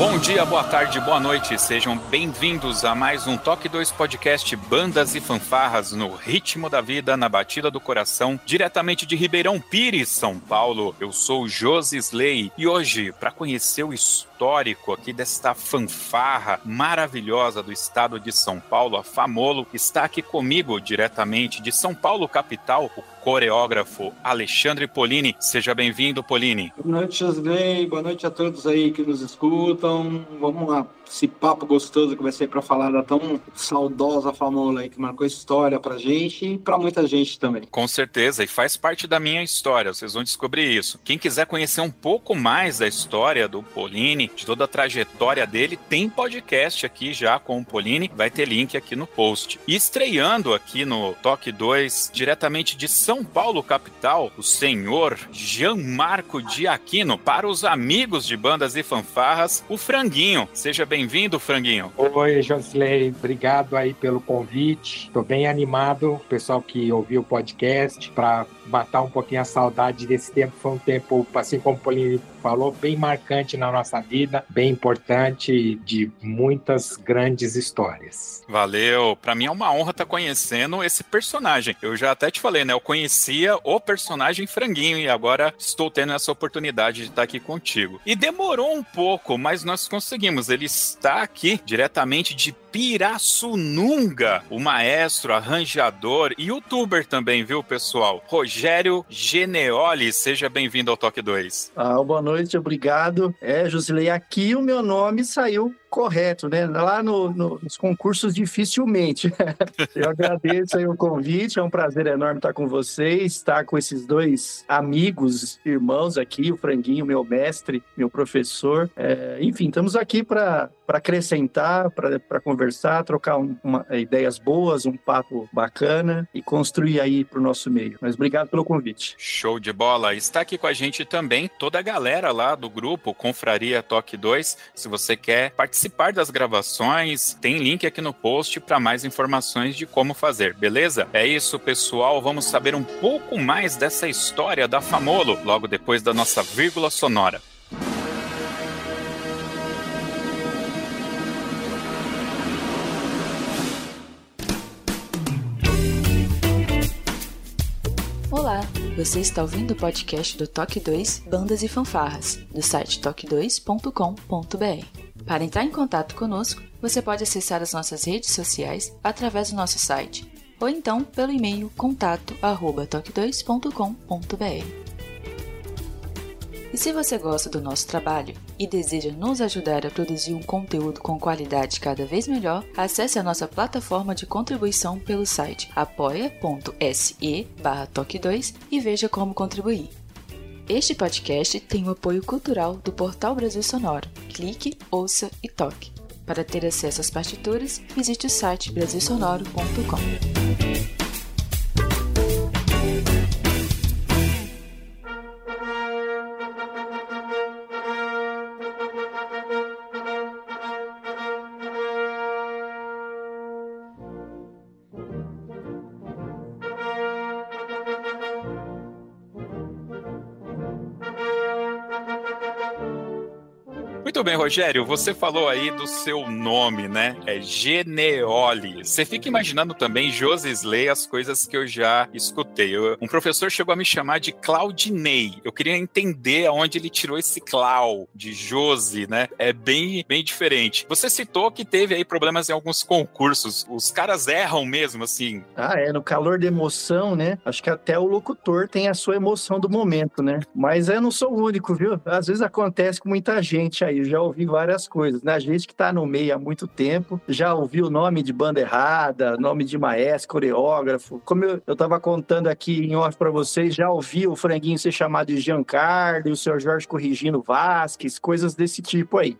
Bom dia, boa tarde, boa noite. Sejam bem-vindos a mais um Toque 2 Podcast Bandas e Fanfarras no ritmo da vida, na batida do coração, diretamente de Ribeirão Pires, São Paulo. Eu sou Josi Slay e hoje, para conhecer o histórico aqui desta fanfarra maravilhosa do estado de São Paulo, a Famolo, está aqui comigo diretamente de São Paulo, capital, o coreógrafo Alexandre Polini. Seja bem-vindo, Polini. Boa noite, Josley. Boa noite a todos aí que nos escutam. Vamos lá esse papo gostoso que vai ser para falar da tão saudosa Famola aí, que marcou história pra gente e pra muita gente também. Com certeza, e faz parte da minha história, vocês vão descobrir isso. Quem quiser conhecer um pouco mais da história do Polini, de toda a trajetória dele, tem podcast aqui já com o Polini, vai ter link aqui no post. E estreando aqui no Toque 2, diretamente de São Paulo, capital, o senhor Jean Marco de Aquino, para os amigos de bandas e fanfarras, o Franguinho. Seja bem bem-vindo, Franguinho. Oi, Josley. Obrigado aí pelo convite. Estou bem animado, pessoal que ouviu o podcast, para matar um pouquinho a saudade desse tempo. Foi um tempo, assim como o Paulinho falou, bem marcante na nossa vida, bem importante, de muitas grandes histórias. Valeu. Para mim é uma honra estar tá conhecendo esse personagem. Eu já até te falei, né? Eu conhecia o personagem Franguinho e agora estou tendo essa oportunidade de estar aqui contigo. E demorou um pouco, mas nós conseguimos. Ele está aqui diretamente de Pirassununga, o maestro, arranjador e youtuber também, viu, pessoal? Rogério Geneoli, seja bem-vindo ao Toque 2. Ah, boa noite, obrigado. É, Josilei, aqui o meu nome saiu correto, né? Lá no, no, nos concursos, dificilmente. Eu agradeço o convite, é um prazer enorme estar com vocês, estar com esses dois amigos, irmãos aqui, o Franguinho, meu mestre, meu professor. É, enfim, estamos aqui para acrescentar, para conversar, trocar um, uma, ideias boas, um papo bacana e construir aí para o nosso meio. Mas obrigado pelo convite. Show de bola! Está aqui com a gente também toda a galera lá do grupo Confraria Toque 2. Se você quer participar participar das gravações, tem link aqui no post para mais informações de como fazer, beleza? É isso, pessoal. Vamos saber um pouco mais dessa história da Famolo logo depois da nossa vírgula sonora. Olá, você está ouvindo o podcast do Toque 2 Bandas e Fanfarras, do site toque2.com.br. Para entrar em contato conosco, você pode acessar as nossas redes sociais através do nosso site ou então pelo e-mail contato@toque2.com.br. E se você gosta do nosso trabalho e deseja nos ajudar a produzir um conteúdo com qualidade cada vez melhor, acesse a nossa plataforma de contribuição pelo site apoia.se toque2 e veja como contribuir. Este podcast tem o apoio cultural do Portal Brasil Sonoro. Clique, ouça e toque. Para ter acesso às partituras, visite o site brasilsonoro.com. bem, Rogério, você falou aí do seu nome, né? É Geneoli. Você fica imaginando também, Josisley, as coisas que eu já escutei. Eu, um professor chegou a me chamar de Claudinei. Eu queria entender aonde ele tirou esse Clau de Josi, né? É bem, bem diferente. Você citou que teve aí problemas em alguns concursos. Os caras erram mesmo, assim. Ah, é, no calor de emoção, né? Acho que até o locutor tem a sua emoção do momento, né? Mas eu não sou o único, viu? Às vezes acontece com muita gente aí e já ouvi várias coisas. Né? A gente que está no meio há muito tempo, já ouviu o nome de banda errada, nome de maestro, coreógrafo. Como eu estava contando aqui em off para vocês, já ouvi o Franguinho ser chamado de Giancarlo o Sr. Jorge corrigindo Vasques, coisas desse tipo aí.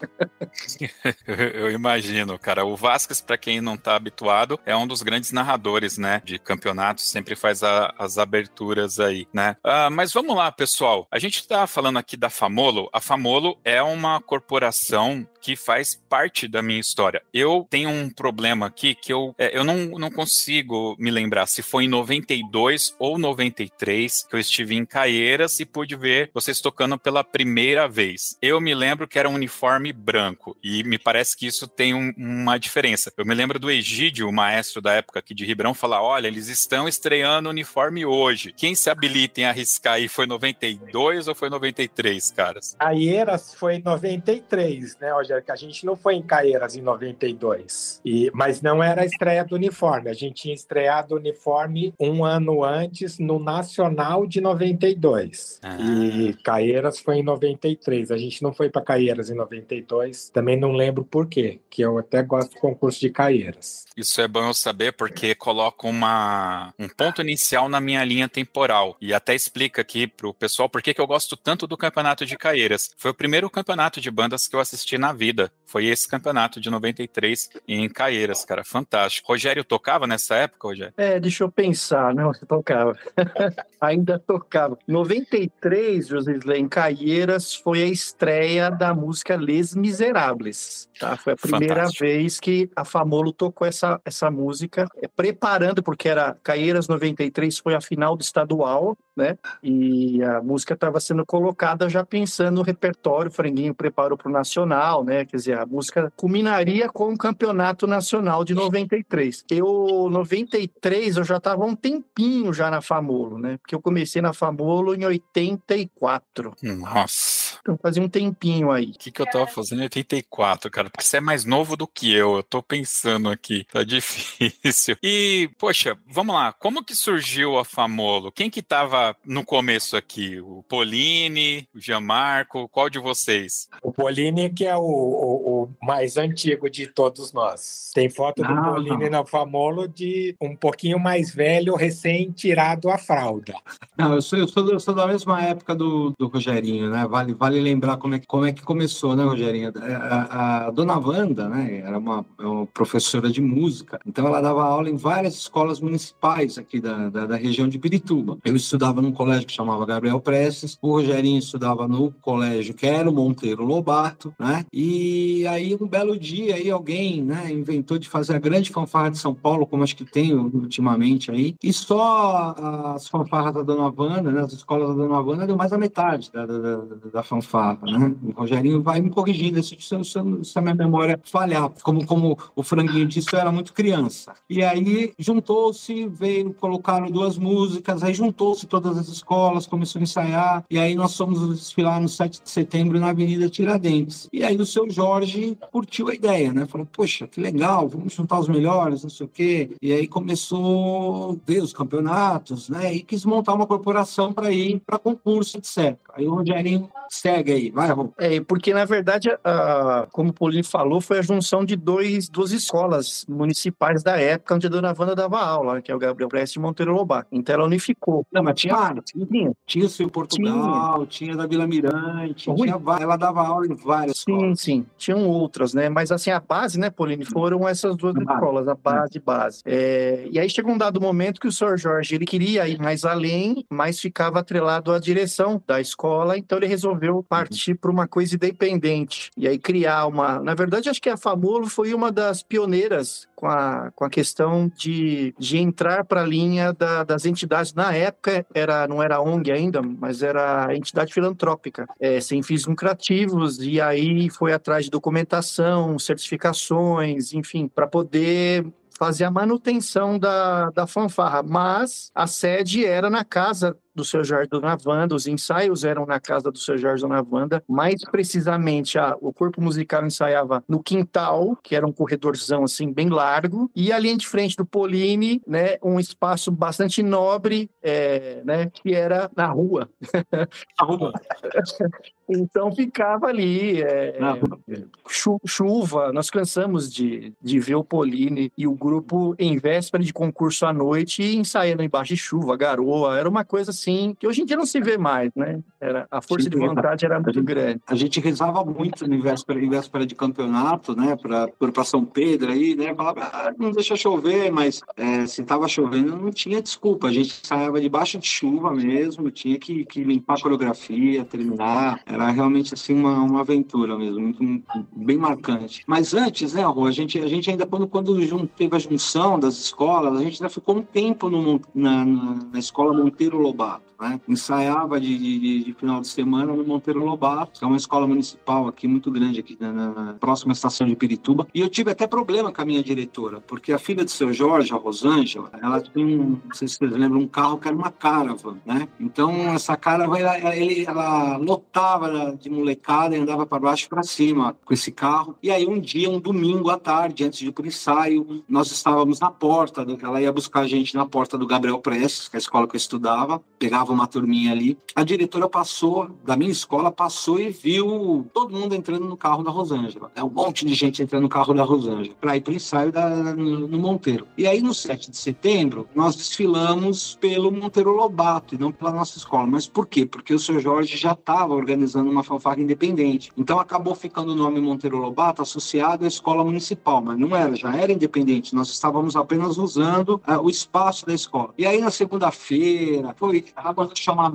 eu imagino, cara. O Vasques, para quem não está habituado, é um dos grandes narradores, né, de campeonatos, sempre faz a, as aberturas aí, né? Uh, mas vamos lá, pessoal. A gente está falando aqui da Famolo. A Famolo é uma corporação coração que faz parte da minha história. Eu tenho um problema aqui que eu, é, eu não, não consigo me lembrar se foi em 92 ou 93 que eu estive em Caieiras e pude ver vocês tocando pela primeira vez. Eu me lembro que era um uniforme branco e me parece que isso tem um, uma diferença. Eu me lembro do Egídio, o maestro da época aqui de Ribeirão, falar: olha, eles estão estreando o uniforme hoje. Quem se habilita em arriscar aí foi 92 ou foi 93, caras? Caieiras foi 93, né? Que a gente não foi em Caieiras em 92. E, mas não era a estreia do uniforme. A gente tinha estreado o uniforme um ano antes no Nacional de 92. Ah. E Caieiras foi em 93. A gente não foi para Caieiras em 92. Também não lembro por quê, que eu até gosto do concurso de Caieiras. Isso é bom eu saber porque coloca uma, um ponto inicial na minha linha temporal. E até explica aqui pro pessoal por que eu gosto tanto do campeonato de Caieiras. Foi o primeiro campeonato de bandas que eu assisti na vida. Foi esse campeonato de 93 em Caieiras, cara. Fantástico. Rogério tocava nessa época, Rogério? É, deixa eu pensar. Não, você tocava. Ainda tocava. 93, José em Caieiras, foi a estreia da música Les Miserables. Tá? Foi a primeira Fantástico. vez que a Famolo tocou essa, essa música, é, preparando, porque era Caieiras 93, foi a final do estadual, né? E a música estava sendo colocada já pensando no repertório, o Franguinho preparou para o Nacional, né? Quer dizer, a música culminaria com o Campeonato Nacional de 93. Eu, 93, eu já estava um tempinho já na Famolo, né? Porque eu comecei na Famolo em 84. Nossa! Então fazia um tempinho aí. O que, que eu estava fazendo em 84, cara? Porque você é mais novo do que eu, eu tô pensando aqui, tá difícil. E, poxa, vamos lá, como que surgiu a Famolo? Quem que tava no começo aqui? O Polini, o Gianmarco, qual de vocês? O Polini que é o, o, o mais antigo de todos nós. Tem foto do ah, Polini na Famolo de um pouquinho mais velho, recém-tirado a fralda. Não, eu sou, eu sou, eu sou da mesma época do, do Rogerinho, né? Vale, vale lembrar como é, como é que começou, né, Rogerinho? A, a dona Wanda, né, era uma, é uma professora de música, então ela dava aula em várias escolas municipais aqui da, da, da região de Pirituba. Eu estudava num colégio que chamava Gabriel Prestes, o Rogerinho estudava no colégio que era o Monteiro Lobato, né? E aí um belo dia aí alguém, né, inventou de fazer a grande fanfarra de São Paulo, como acho que tem ultimamente aí, e só as fanfarras da Dona Wanda, né, as escolas da Dona Wanda deu mais da metade da, da, da fanfarra, né? O Rogerinho vai me corrigindo se, se, se a minha memória falhar, como, como o Franguinho disse, eu era muito criança. E aí juntou-se, veio, colocaram duas músicas, aí juntou-se todas as escolas, começou a ensaiar, e aí nós fomos desfilar no 7 de setembro na Avenida Tiradentes. E aí o seu Jorge curtiu a ideia, né? Falou, poxa, que legal, vamos juntar os melhores, não sei o quê. E aí começou ver os campeonatos, né? E quis montar uma corporação para ir para concurso, etc. Aí o Rogerinho segue aí, vai, Rô. É, porque na verdade, a, como o Paulinho falou, foi a junção de dois, duas escolas municipais da época onde a dona Wanda dava aula, que é o Gabriel Prestes e Monteiro Lobato. Então ela unificou. Não, mas tinha vários. Tinha, tinha o Seu Portugal, tinha, tinha da Vila Mirante, tinha, ela dava aula em várias sim, escolas. Sim, tinham outras, né? Mas assim, a base, né, Pauline, foram essas duas a escolas, a base e base. É, e aí chegou um dado momento que o Sr. Jorge, ele queria ir mais além, mas ficava atrelado à direção da escola, então ele resolveu partir para uma coisa independente. E aí criar uma... Na verdade, acho que a Famulo foi uma das pioneiras com a, com a questão de, de entrar para a linha da, das entidades. Na época, era, não era ONG ainda, mas era entidade filantrópica, é, sem fins lucrativos, e aí foi atrás de documentação, certificações, enfim, para poder fazer a manutenção da, da fanfarra, mas a sede era na casa do seu Jorge Dona Wanda, os ensaios eram na casa do seu Jorge Dona Wanda, mais precisamente a, o corpo musical ensaiava no quintal, que era um corredorzão assim bem largo, e ali de frente do Poline, né, um espaço bastante nobre, é, né, que era na rua. Na rua. Então ficava ali. É, chuva, nós cansamos de, de ver o Pauline e o grupo em véspera de concurso à noite ensaiando embaixo de chuva, garoa. Era uma coisa assim que hoje em dia não se vê mais, né? Era, a força de vontade era muito grande. A gente rezava muito em véspera, em véspera de campeonato, né? Para São Pedro aí, né? Falava, ah, não deixa chover, mas é, se estava chovendo não tinha desculpa. A gente ensaiava debaixo de chuva mesmo, tinha que, que limpar a coreografia, terminar. Era realmente assim uma, uma aventura mesmo, muito, bem marcante. Mas antes, né, Rô, a gente, a gente ainda, quando, quando teve a junção das escolas, a gente ainda ficou um tempo no, na, na, na escola Monteiro Lobato. Né? Ensaiava de, de, de, final de semana no Monteiro Lobato, que é uma escola municipal aqui muito grande, aqui na, na, próxima estação de Pirituba. E eu tive até problema com a minha diretora, porque a filha do seu Jorge, a Rosângela, ela tinha um, não sei se vocês lembram, um carro que era uma caravan, né? Então essa caravan, ela, ela, lotava de molecada e andava para baixo e para cima com esse carro. E aí um dia, um domingo à tarde, antes de ir para ensaio, nós estávamos na porta, ela ia buscar a gente na porta do Gabriel Prestes, que é a escola que eu estudava, pegava uma turminha ali. A diretora passou, da minha escola, passou e viu todo mundo entrando no carro da Rosângela. É um monte de gente entrando no carro da Rosângela para ir para o ensaio da, no, no, Monteiro. E aí, no 7 de setembro, nós desfilamos pelo Monteiro Lobato e não pela nossa escola. Mas por quê? Porque o seu Jorge já estava organizando uma fanfarra independente. Então acabou ficando o nome Monteiro Lobato associado à escola municipal, mas não era, já era independente. Nós estávamos apenas usando uh, o espaço da escola. E aí, na segunda-feira, foi chamar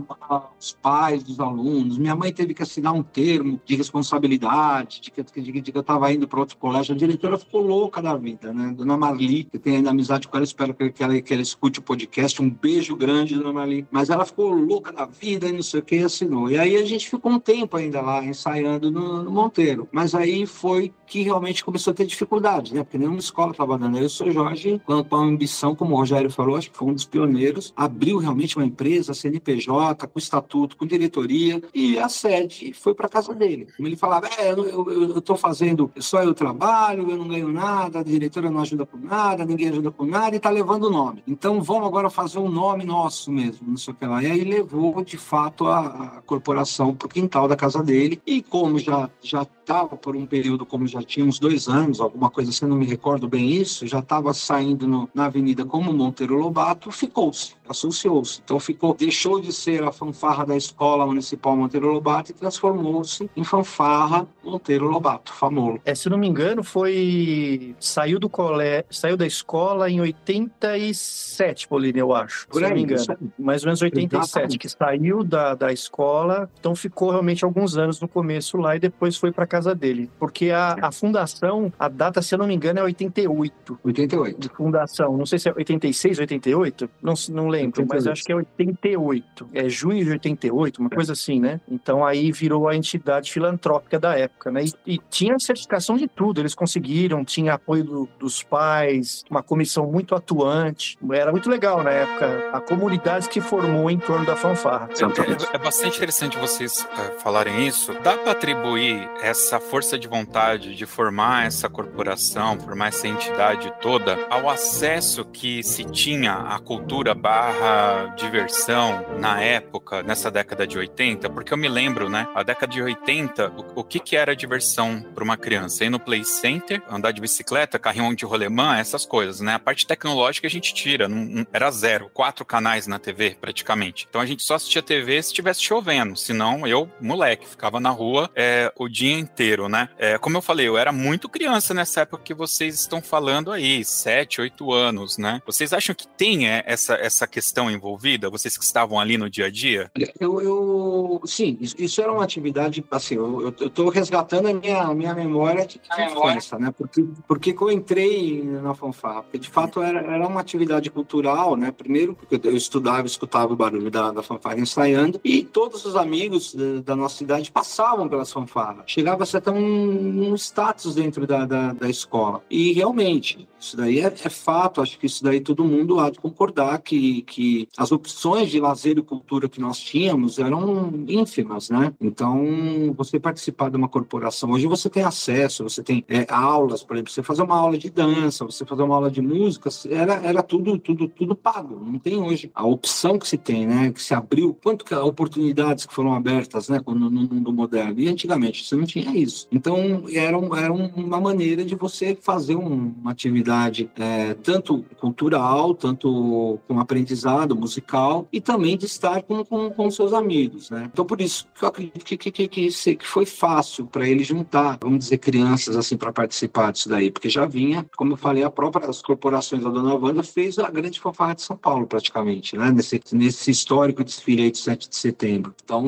os pais dos alunos. Minha mãe teve que assinar um termo de responsabilidade, de que, de, de que eu estava indo para outro colégio. A diretora ficou louca da vida, né? Dona Marli, que tem ainda amizade com ela, espero que, que, ela, que ela escute o podcast. Um beijo grande, Dona Marli. Mas ela ficou louca da vida e não sei o que, assinou. E aí a gente ficou um tempo ainda lá ensaiando no, no Monteiro. Mas aí foi que realmente começou a ter dificuldades, né? Porque nenhuma escola estava dando. Eu sou Jorge, com a ambição, como o Rogério falou, acho que foi um dos pioneiros, abriu realmente uma empresa, a CNPJ, com estatuto, com diretoria, e a sede foi para casa dele. Ele falava: é, eu estou fazendo, só eu trabalho, eu não ganho nada, a diretora não ajuda por nada, ninguém ajuda por nada, e está levando o nome. Então vamos agora fazer um nome nosso mesmo, não sei o que lá. E aí levou, de fato, a, a corporação para o quintal da casa dele, e como já já estava por um período, como já tinha uns dois anos, alguma coisa assim, não me recordo bem isso, já estava saindo no, na avenida como Monteiro Lobato, ficou-se, associou-se. Então ficou, deixou de ser a fanfarra da Escola Municipal Monteiro Lobato e transformou-se em fanfarra Monteiro Lobato, Famolo. É, se não me engano, foi. Saiu do colégio, saiu da escola em 87, Pauline, eu acho. Por se aí, não me engano. Mais ou menos 87, Exatamente. que saiu da, da escola, então ficou realmente alguns anos no começo lá e depois foi para casa dele. Porque a, a fundação, a data, se eu não me engano, é 88. 88. De fundação. Não sei se é 86, 88, não, não lembro, 88. mas acho que é 88. É junho de 88, uma é. coisa assim, né? Então aí virou a entidade filantrópica da época, né? E, e tinha certificação de tudo, eles conseguiram, tinha apoio do, dos pais, uma comissão muito atuante. Era muito legal na época, a comunidade que formou em torno da fanfarra. É, é, é bastante interessante vocês é, falarem isso. Dá para atribuir essa força de vontade de formar essa corporação, formar essa entidade toda, ao acesso que se tinha à cultura barra diversão na época, nessa década de 80, porque eu me lembro, né? A década de 80, o, o que, que era diversão para uma criança? Ir no play center, andar de bicicleta, carrinho de rolemã, essas coisas, né? A parte tecnológica a gente tira, não, não, era zero, quatro canais na TV praticamente. Então a gente só assistia TV se estivesse chovendo, senão eu, moleque, ficava na rua é, o dia inteiro, né? É, como eu falei, eu era muito criança nessa época que vocês estão falando aí, sete, oito anos, né? Vocês acham que tem é, essa, essa questão envolvida? Vocês que estavam ali no dia a dia? Eu, eu sim, isso era uma atividade, assim, eu, tô resgatando a minha, a minha memória de, de infância, né? Porque, porque eu entrei na fanfarra, porque de fato era, era uma atividade cultural, né? Primeiro porque eu estudava, escutava o barulho da, da fanfarra ensaiando, e todos os amigos da, da nossa cidade passavam pelas fanfarras. Chegava a ser até um, um status dentro da, da, da, escola. E realmente, isso daí é, é, fato, acho que isso daí todo mundo há de concordar que, que as opções de lazer e cultura que nós tínhamos eram ínfimas, né? Então, você participar de uma corporação, hoje você tem acesso, você tem é, aulas, por exemplo, você fazer uma aula de dança, você fazer uma aula de música, era, era tudo, tudo, tudo pago. Não tem hoje a opção que se tem, né? Que se abriu, quanto que oportunidades que foram abertas, né? no, no mundo moderno. E antigamente você não tinha isso. Então, era, era uma maneira de você fazer um, uma atividade é, tanto cultural, tanto com aprendizado musical e também de estar com, com, com seus amigos, né? Então, por isso que eu acredito que, que, que, que, que foi fácil para ele juntar, vamos dizer, crianças assim para participar disso daí, porque já vinha, como eu falei, a própria as corporações da Dona Wanda fez a grande fanfarra de São Paulo, praticamente, né? Nesse, nesse histórico desfile aí de 7 de setembro. Então,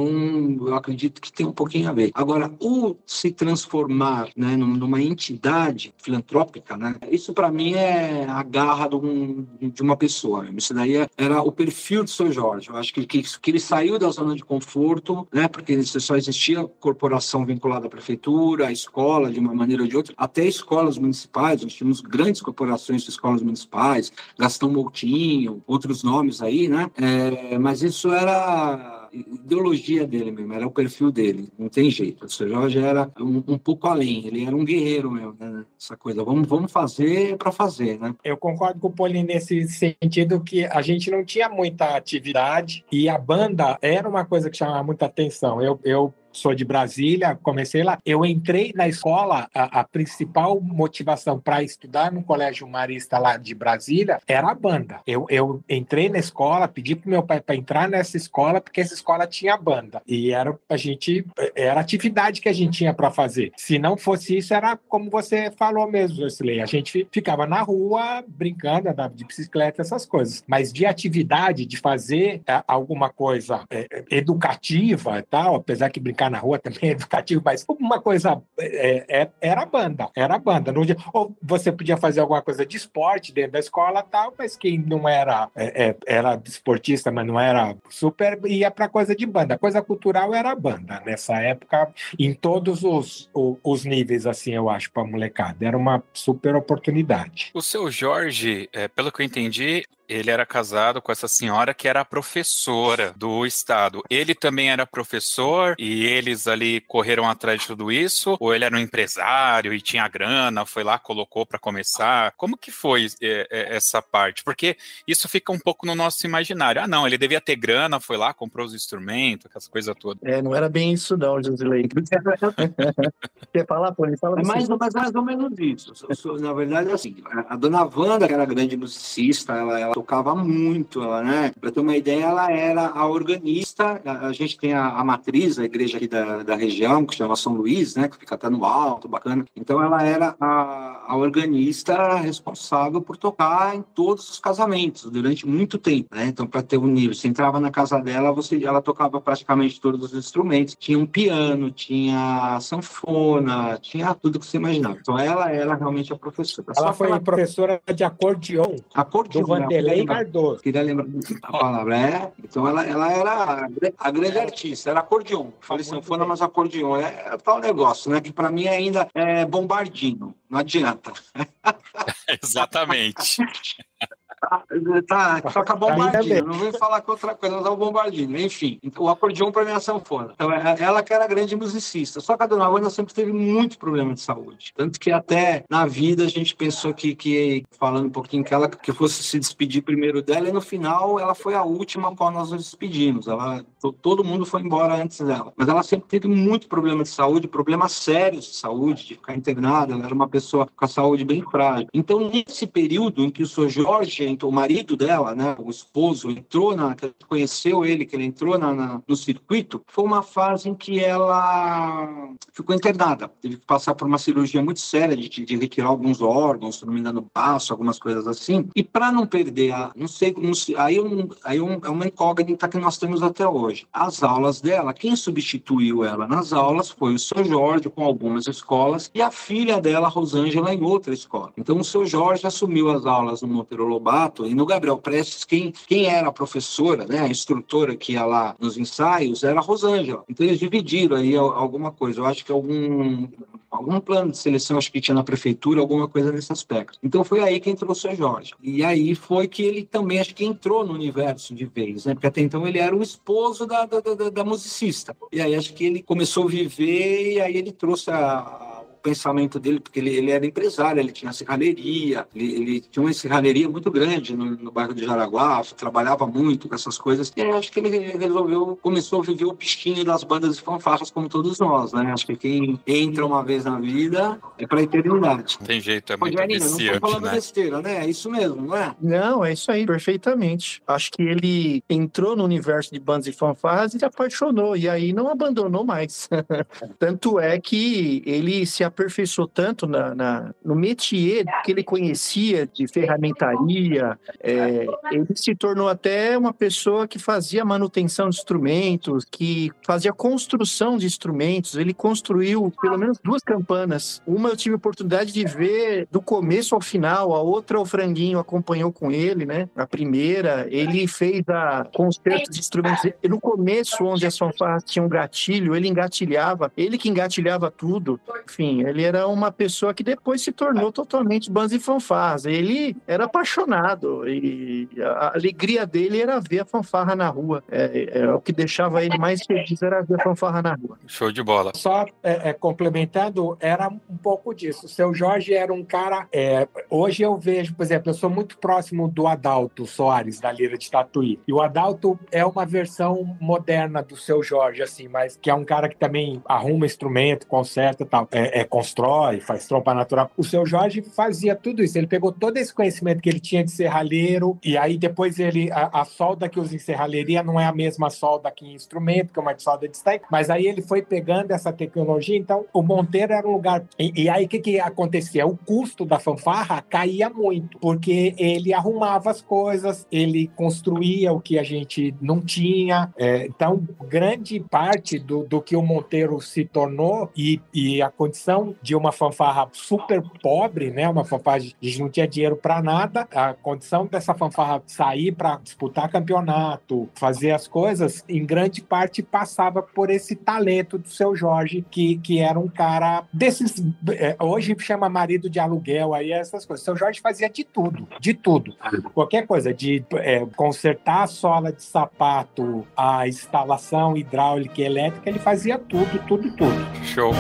eu acredito que tem um pouquinho a ver. Agora, o se transformar né, numa entidade filantrópica, né? Isso para mim é a garra de, um, de uma pessoa. Isso daí é, era o perfil do seu Jorge. Eu acho que, que, que ele saiu da zona de conforto, né? Porque só existia corporação vinculada à prefeitura, à escola, de uma maneira ou de outra, até escolas municipais. Nós tínhamos grandes corporações de escolas municipais, Gastão Moutinho, outros nomes aí, né? É, mas isso era ideologia dele mesmo, era o perfil dele, não tem jeito. O seu Jorge era um, um pouco além, ele era um guerreiro mesmo, né? Essa coisa, vamos, vamos fazer para fazer, né? Eu concordo com o Paulinho nesse sentido que a gente não tinha muita atividade e a banda era uma coisa que chamava muita atenção. Eu, eu sou de Brasília, comecei lá. Eu entrei na escola, a, a principal motivação para estudar no colégio marista lá de Brasília era a banda. Eu, eu entrei na escola, pedi para meu pai para entrar nessa escola, porque essa escola tinha banda. E era a gente, era atividade que a gente tinha para fazer. Se não fosse isso, era como você falou mesmo, Jocelyn. A gente ficava na rua brincando, andava de bicicleta, essas coisas. Mas de atividade, de fazer é, alguma coisa é, educativa e tal, apesar que brincar na rua também é educativo, mas uma coisa é, é, era a banda, era a banda. ou você podia fazer alguma coisa de esporte dentro da escola tal, mas quem não era é, é era esportista, mas não era super, ia para coisa de banda. Coisa cultural era a banda nessa época, em todos os, os, os níveis, assim, eu acho, para molecada. Era uma super oportunidade. O seu Jorge, é, pelo que eu entendi, ele era casado com essa senhora que era professora do estado. Ele também era professor e eles ali correram atrás de tudo isso? Ou ele era um empresário e tinha grana, foi lá, colocou para começar? Como que foi é, é, essa parte? Porque isso fica um pouco no nosso imaginário. Ah, não, ele devia ter grana, foi lá, comprou os instrumentos, aquelas coisas todas. É, não era bem isso não, Josilei. Quer falar, pô? Ele fala é mais, mais, mais ou menos isso. Na verdade, assim, a dona Wanda, que era grande musicista, ela, ela tocava muito, ela, né? Para ter uma ideia, ela era a organista. A, a gente tem a, a, matriz, a igreja aqui da, da região, que chama São Luís, né? Que fica até no alto, bacana. Então, ela era a, a organista responsável por tocar em todos os casamentos durante muito tempo, né? Então, para ter um nível, você entrava na casa dela, você, ela tocava praticamente todos os instrumentos. Tinha um piano, tinha sanfona, tinha tudo que você imaginava. Então, ela era realmente a professora. Ela Só foi ela... professora de acordeon. Acordeon. Do Vanderlei Cardoso. Queria lembrar a palavra. É, então ela, ela era a grande artista, era acordeon. Falei sanfona, mas acordeon. É, é tal negócio, né? Que para mim ainda é bombardino. Não adianta. Exatamente. Tá, tá, toca bombardino. Não vem falar com outra coisa, mas é o. Enfim, o acordeão para mim é a sanfona. Então, é, ela que era grande musicista. Só que a dona Wanda sempre teve muito problema de saúde. Tanto que até na vida a gente pensou que, que falando um pouquinho que ela que fosse se despedir primeiro dela, e no final ela foi a última qual nós nos despedimos. Ela, todo mundo foi embora antes dela. Mas ela sempre teve muito problema de saúde, problemas sérios de saúde, de ficar internada. Ela era uma pessoa com a saúde bem frágil. Então, nesse período em que o Sr. Jorge o marido dela, né, o esposo, entrou na, conheceu ele, que ele entrou na, na, no circuito, foi uma fase em que ela ficou internada. Teve que passar por uma cirurgia muito séria de, de retirar alguns órgãos, se não me engano, baço, algumas coisas assim. E para não perder, a, não sei, aí, um, aí um, é uma incógnita que nós temos até hoje. As aulas dela, quem substituiu ela nas aulas foi o seu Jorge, com algumas escolas, e a filha dela, Rosângela, em outra escola. Então, o seu Jorge assumiu as aulas no Monteiro Lobato e no Gabriel Prestes, quem, quem era a professora, né, a instrutora que ia lá nos ensaios, era a Rosângela. Então eles dividiram aí alguma coisa. Eu acho que algum, algum plano de seleção, acho que tinha na prefeitura, alguma coisa nesse aspecto. Então foi aí que entrou o seu Jorge. E aí foi que ele também, acho que entrou no universo de vez, né? Porque até então ele era o esposo da, da, da, da musicista. E aí acho que ele começou a viver e aí ele trouxe a pensamento dele, porque ele, ele era empresário, ele tinha serralheria, ele, ele tinha uma serralheria muito grande no, no bairro de Jaraguá, trabalhava muito com essas coisas. E acho que ele resolveu, começou a viver o pisquinho das bandas de fanfarras, como todos nós, né? Acho que quem entra uma vez na vida é para eternidade. Tem jeito, é muito Rogerinho, não viciante, tô falando né? besteira, né? É isso mesmo, não é? Não, é isso aí, perfeitamente. Acho que ele entrou no universo de bandas e fanfarras e se apaixonou, e aí não abandonou mais. tanto é que ele se aperfeiçoou tanto na, na- no métier que ele conhecia de ferramentaria, é, ele se tornou até uma pessoa que fazia manutenção de instrumentos, que fazia construção de instrumentos. Ele construiu pelo menos duas campanas. Uma eu tive oportunidade de ver do começo ao final, a outra o Franguinho acompanhou com ele, né? A primeira, ele fez a concerto de instrumentos. No começo, onde as fanfarras tinham um gatilho, ele engatilhava, ele que engatilhava tudo. Enfim, ele era uma pessoa que depois se tornou totalmente bandas e fanfarras. Ele era apaixonado e a alegria dele era ver a fanfarra na rua. É, é, o que deixava ele mais feliz era ver a fanfarra na rua. Show de bola. Só é, é, complementando, era um pouco disso. O seu Jorge era um cara. é, hoje eu vejo, por exemplo, eu sou muito próximo do Adalto Soares, da Lira de Tatuí. E o Adalto é uma versão moderna do seu Jorge, assim, mas que é um cara que também arruma instrumento, conserta e tal. É, é, constrói, faz trompa natural. O seu Jorge fazia tudo isso. Ele pegou todo esse conhecimento que ele tinha de serralheiro, e aí depois ele. A, a solda que usa em serralheria não é a mesma solda que em instrumento, que é uma solda de stack, mas aí ele foi pegando essa tecnologia, então o Monteiro era um lugar. E, e aí o que, que acontecia? O custo da fanfarra caía muito, porque ele arrumava as coisas, ele construía o que a gente não tinha. É, então, grande parte do, do que o Monteiro se tornou e, e a condição de uma fanfarra super pobre, né? Uma fanfarra, gente não tinha dinheiro para nada, a condição dessa fanfarra sair para disputar campeonato, fazer as coisas, em grande parte passava por esse talento do seu Jorge, que, que era um cara desses. é, hoje chama marido de aluguel, aí essas coisas. Seu Jorge fazia de tudo, de tudo. Qualquer coisa, de é, consertar a sola de sapato, a instalação hidráulica e elétrica, ele fazia tudo, tudo, tudo. Show.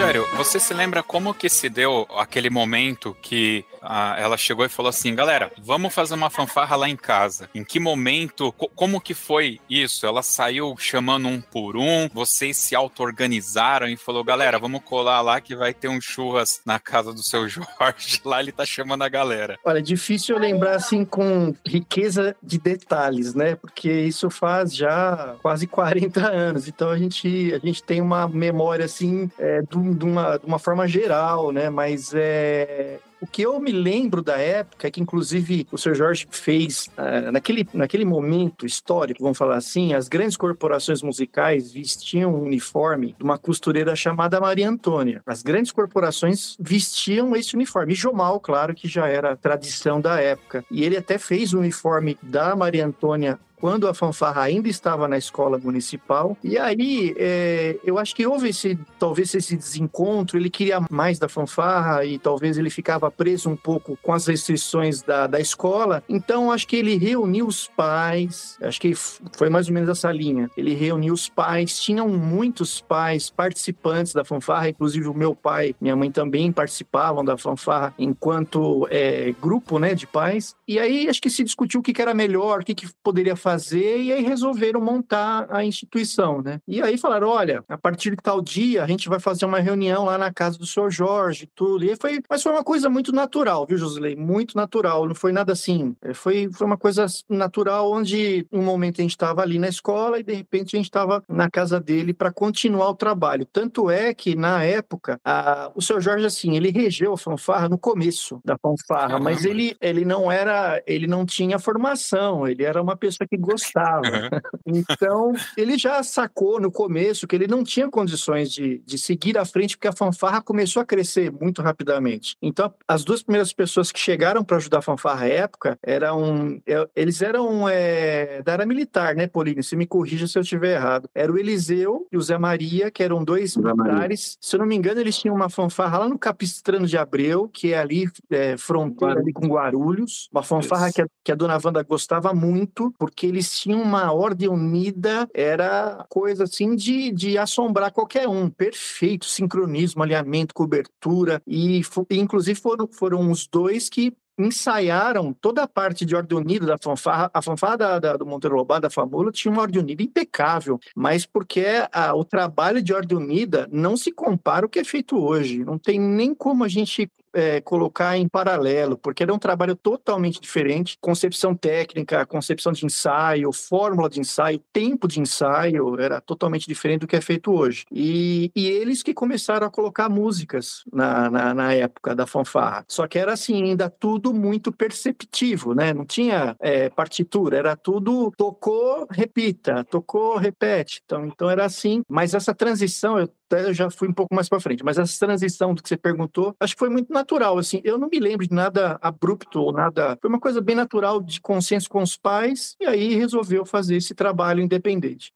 Rogério, você se lembra como que se deu aquele momento que ah, ela chegou e falou assim, galera, vamos fazer uma fanfarra lá em casa. Em que momento, co- como que foi isso? Ela saiu chamando um por um, vocês se auto-organizaram e falou, galera, vamos colar lá que vai ter um churras na casa do seu Jorge. Lá ele tá chamando a galera. Olha, é difícil lembrar assim com riqueza de detalhes, né? Porque isso faz já quase 40 anos. Então a gente, a gente tem uma memória assim é, um- de uma, de uma forma geral, né? Mas é. O que eu me lembro da época é que, inclusive, o Sr. Jorge fez, ah, naquele, naquele momento histórico, vamos falar assim, as grandes corporações musicais vestiam um uniforme de uma costureira chamada Maria Antônia. As grandes corporações vestiam esse uniforme. E Jomal, claro, que já era tradição da época. E ele até fez o uniforme da Maria Antônia quando a fanfarra ainda estava na escola municipal. E aí, é, eu acho que houve esse, talvez esse desencontro, ele queria mais da fanfarra e talvez ele ficava preso um pouco com as restrições da, da escola. Então, acho que ele reuniu os pais, acho que foi mais ou menos essa linha. Ele reuniu os pais, tinham muitos pais participantes da fanfarra, inclusive o meu pai, minha mãe também participavam da fanfarra enquanto é, grupo né, de pais. E aí, acho que se discutiu o que era melhor, o que, que poderia fazer, e aí resolveram montar a instituição, né? E aí falaram, olha, a partir de tal dia, a gente vai fazer uma reunião lá na casa do senhor Jorge, tudo. E foi, mas foi uma coisa muito natural, viu, Josilei? Muito natural, não foi nada assim. É, Foi, foi uma coisa natural, onde um momento a gente estava ali na escola e de repente a gente estava na casa dele para continuar o trabalho. Tanto é que, na época, a- o senhor Jorge, assim, ele regeu a fanfarra no começo da fanfarra, mas ele, ele não era, ele não tinha formação, ele era uma pessoa que gostava. Então, ele já sacou no começo que ele não tinha condições de, de seguir à frente, porque a fanfarra começou a crescer muito rapidamente. Então, as duas primeiras pessoas que chegaram para ajudar a fanfarra à época eram. É, eles eram é, da área militar, né, Pauline? Se me corrija se eu estiver errado. Era o Eliseu e o Zé Maria, que eram dois militares. Se eu não me engano, eles tinham uma fanfarra lá no Capistrano de Abreu, que é ali é, fronteira ali com Guarulhos. Uma fanfarra que a, que a dona Wanda gostava muito, porque eles tinham uma ordem unida, era coisa assim de, de assombrar qualquer um. Perfeito, sincronismo, alinhamento, cobertura. E, inclusive, foram, foram os dois que ensaiaram toda a parte de ordem unida da fanfarra. A fanfarra da, da, do Monteiro Lobato, da Famula, tinha uma ordem unida impecável, mas porque a, o trabalho de ordem unida não se compara ao que é feito hoje. Não tem nem como a gente é, colocar em paralelo, porque era um trabalho totalmente diferente. Concepção técnica, concepção de ensaio, fórmula de ensaio, tempo de ensaio era totalmente diferente do que é feito hoje. E, e eles que começaram a colocar músicas na, na, na, época da fanfarra. Só que era assim, ainda tudo muito perceptivo, né? Não tinha é, partitura, era tudo tocou, repita, tocou, repete. Então, então era assim. Mas essa transição, eu até já fui um pouco mais para frente, mas essa transição do que você perguntou, acho que foi muito natural, assim, eu não me lembro de nada abrupto ou nada, foi uma coisa bem natural de consenso com os pais, e aí resolveu fazer esse trabalho independente.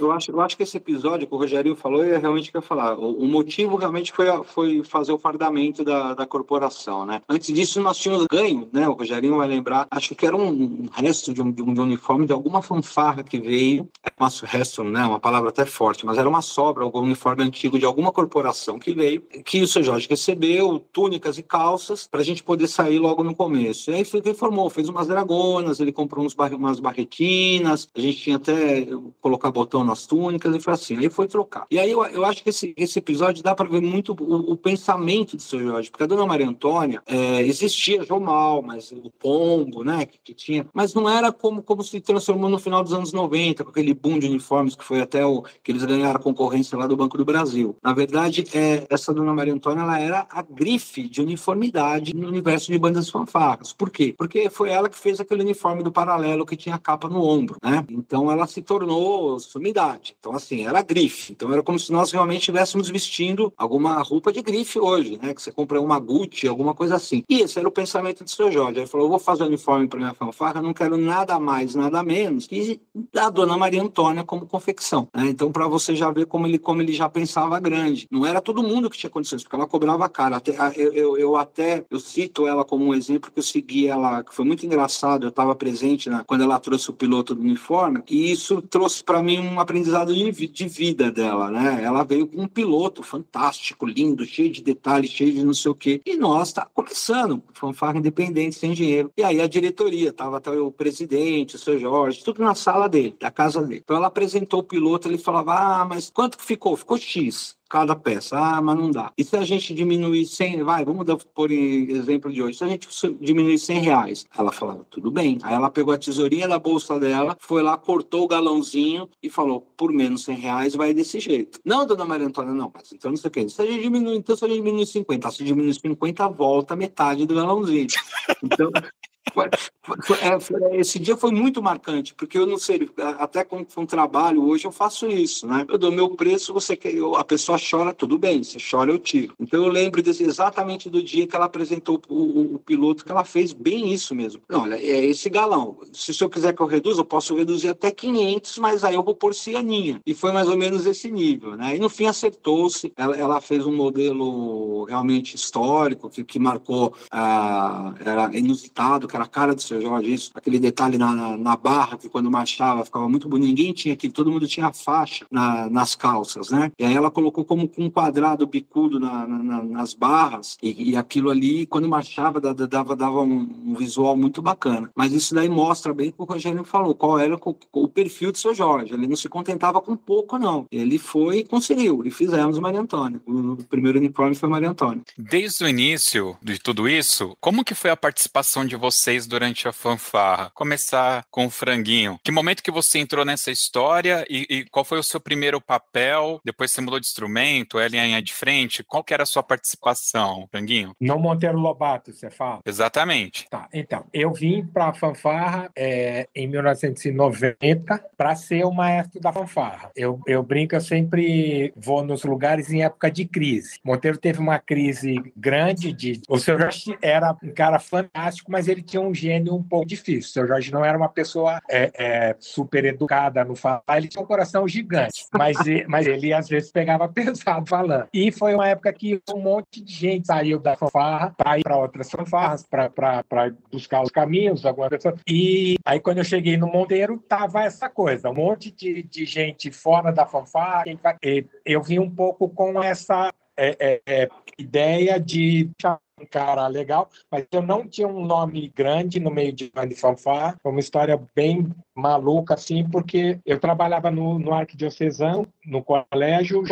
Eu acho, eu acho que esse episódio que o Rogério falou é realmente o que eu ia falar, o, o, motivo realmente foi, foi fazer o fardamento da, da corporação, né? Antes disso nós tínhamos ganho, né, o Rogério vai lembrar, acho que era um resto de um, de um, um uniforme de alguma fanfarra que veio, uma resto, né, uma palavra até forte, mas era uma sobra, algum uniforme antigo antigo de alguma corporação que veio, que o seu Jorge recebeu, túnicas e calças, para a gente poder sair logo no começo. E aí ele formou, fez umas dragonas, ele comprou uns bar umas barretinas, a gente tinha até colocar botão nas túnicas, e foi assim. Aí foi trocar. E aí eu, eu acho que esse, esse episódio dá para ver muito o, o, pensamento do seu Jorge, porque a dona Maria Antônia é, existia Jomal, mas o Pombo, né, que, que, tinha, mas não era como, como se transformou no final dos anos 90, com aquele boom de uniformes que foi até o que eles ganharam a concorrência lá do Banco do Brasil. Brasil. Na verdade, é, essa dona Maria Antônia ela era a grife de uniformidade no universo de bandas fanfarras. Por quê? Porque foi ela que fez aquele uniforme do paralelo que tinha a capa no ombro, né? Então ela se tornou sumidade. Então, assim, era grife. Então era como se nós realmente estivéssemos vestindo alguma roupa de grife hoje, né? Que você compra uma Gucci, alguma coisa assim. E esse era o pensamento do seu Jorge. Ele falou: vou fazer uniforme para minha fanfarra, não quero nada mais, nada menos que a dona Maria Antônia como confecção. Né? Então, para você já ver como ele, como ele já pensava estava grande. Não era todo mundo que tinha condições, porque ela cobrava cara. Até, eu, eu, eu, até eu cito ela como um exemplo que eu segui ela, que foi muito engraçado. Eu estava presente né, quando ela trouxe o piloto do uniforme, e isso trouxe para mim um aprendizado de, de, vida dela, né? Ela veio com um piloto fantástico, lindo, cheio de detalhes, cheio de não sei o quê. E nós tá começando, fanfarra independente, sem dinheiro. E aí a diretoria, tava até o presidente, o seu Jorge, tudo na sala dele, da casa dele. Então ela apresentou o piloto, ele falava: "Ah, mas quanto que ficou? Ficou X" cada peça. Ah, mas não dá. E se a gente diminuir 100, vai, vamos dar, por exemplo de hoje, se a gente diminuir 100 reais? Ela falava, tudo bem. Aí ela pegou a tesourinha da bolsa dela, foi lá, cortou o galãozinho e falou, por menos 100 reais vai desse jeito. Não, dona Maria Antônia, não, mas então não sei o que. Se a gente diminuir, então se a gente diminuir 50, se diminuir 50, volta metade do galãozinho. Então, foi, foi, é, foi, esse dia foi muito marcante, porque eu não sei, até com, com trabalho hoje eu faço isso, né? Eu dou meu preço, você quer, eu, a pessoa chora, tudo bem, você chora, eu tiro. Então eu lembro desse, exatamente do dia que ela apresentou o, o, o, piloto, que ela fez bem isso mesmo. Não, olha, é esse galão. Se o senhor quiser que eu reduza, eu posso reduzir até 500, mas aí eu vou pôr cianinha. E foi mais ou menos esse nível, né? E no fim acertou-se, ela, ela, fez um modelo realmente histórico, que, que marcou, ah, era inusitado, que era a cara do seu Jorge, isso, aquele detalhe na, na, na, barra, que quando marchava ficava muito bonito, ninguém tinha aqui, todo mundo tinha faixa na, nas calças, né? E aí ela colocou como um quadrado bicudo na, nas barras, e, e, aquilo ali, quando marchava, dava, dava um, um, visual muito bacana. Mas isso daí mostra bem o que o Rogério falou, qual era o, o perfil do seu Jorge. Ele não se contentava com pouco, não. Ele foi e conseguiu, e fizemos Maria Antônia. O, o primeiro uniforme foi Maria Antônia. Desde o início de tudo isso, como que foi a participação de vocês durante a, fanfarra. Começar com o franguinho. Que momento que você entrou nessa história e, e qual foi o seu primeiro papel? Depois você mudou de instrumento, é linha de frente. Qual que era a sua participação, franguinho? No Monteiro Lobato, você fala? Exatamente. Tá, então, eu vim para a fanfarra é, em 1990 para ser o maestro da fanfarra. Eu, eu brinco, eu sempre vou nos lugares em época de crise. Monteiro teve uma crise grande de... O seu Jorge era um cara fantástico, mas ele tinha um gênio um pouco difícil. O seu Jorge não era uma pessoa é, é, super educada no falar, ele tinha um coração gigante, mas, mas ele às vezes pegava pesado falando. E foi uma época que um monte de gente saiu da fanfarra para ir para outras fanfarras, para buscar os caminhos, algumas pessoas. E aí, quando eu cheguei no Monteiro, tava essa coisa, um monte de, de gente fora da fanfarra. Eu vim um pouco com essa é, é, é, ideia de um cara legal, mas eu não tinha um nome grande no meio de banda fanfar. Foi uma história bem maluca, assim, porque eu trabalhava no, no Arquidiocesano, no colégio,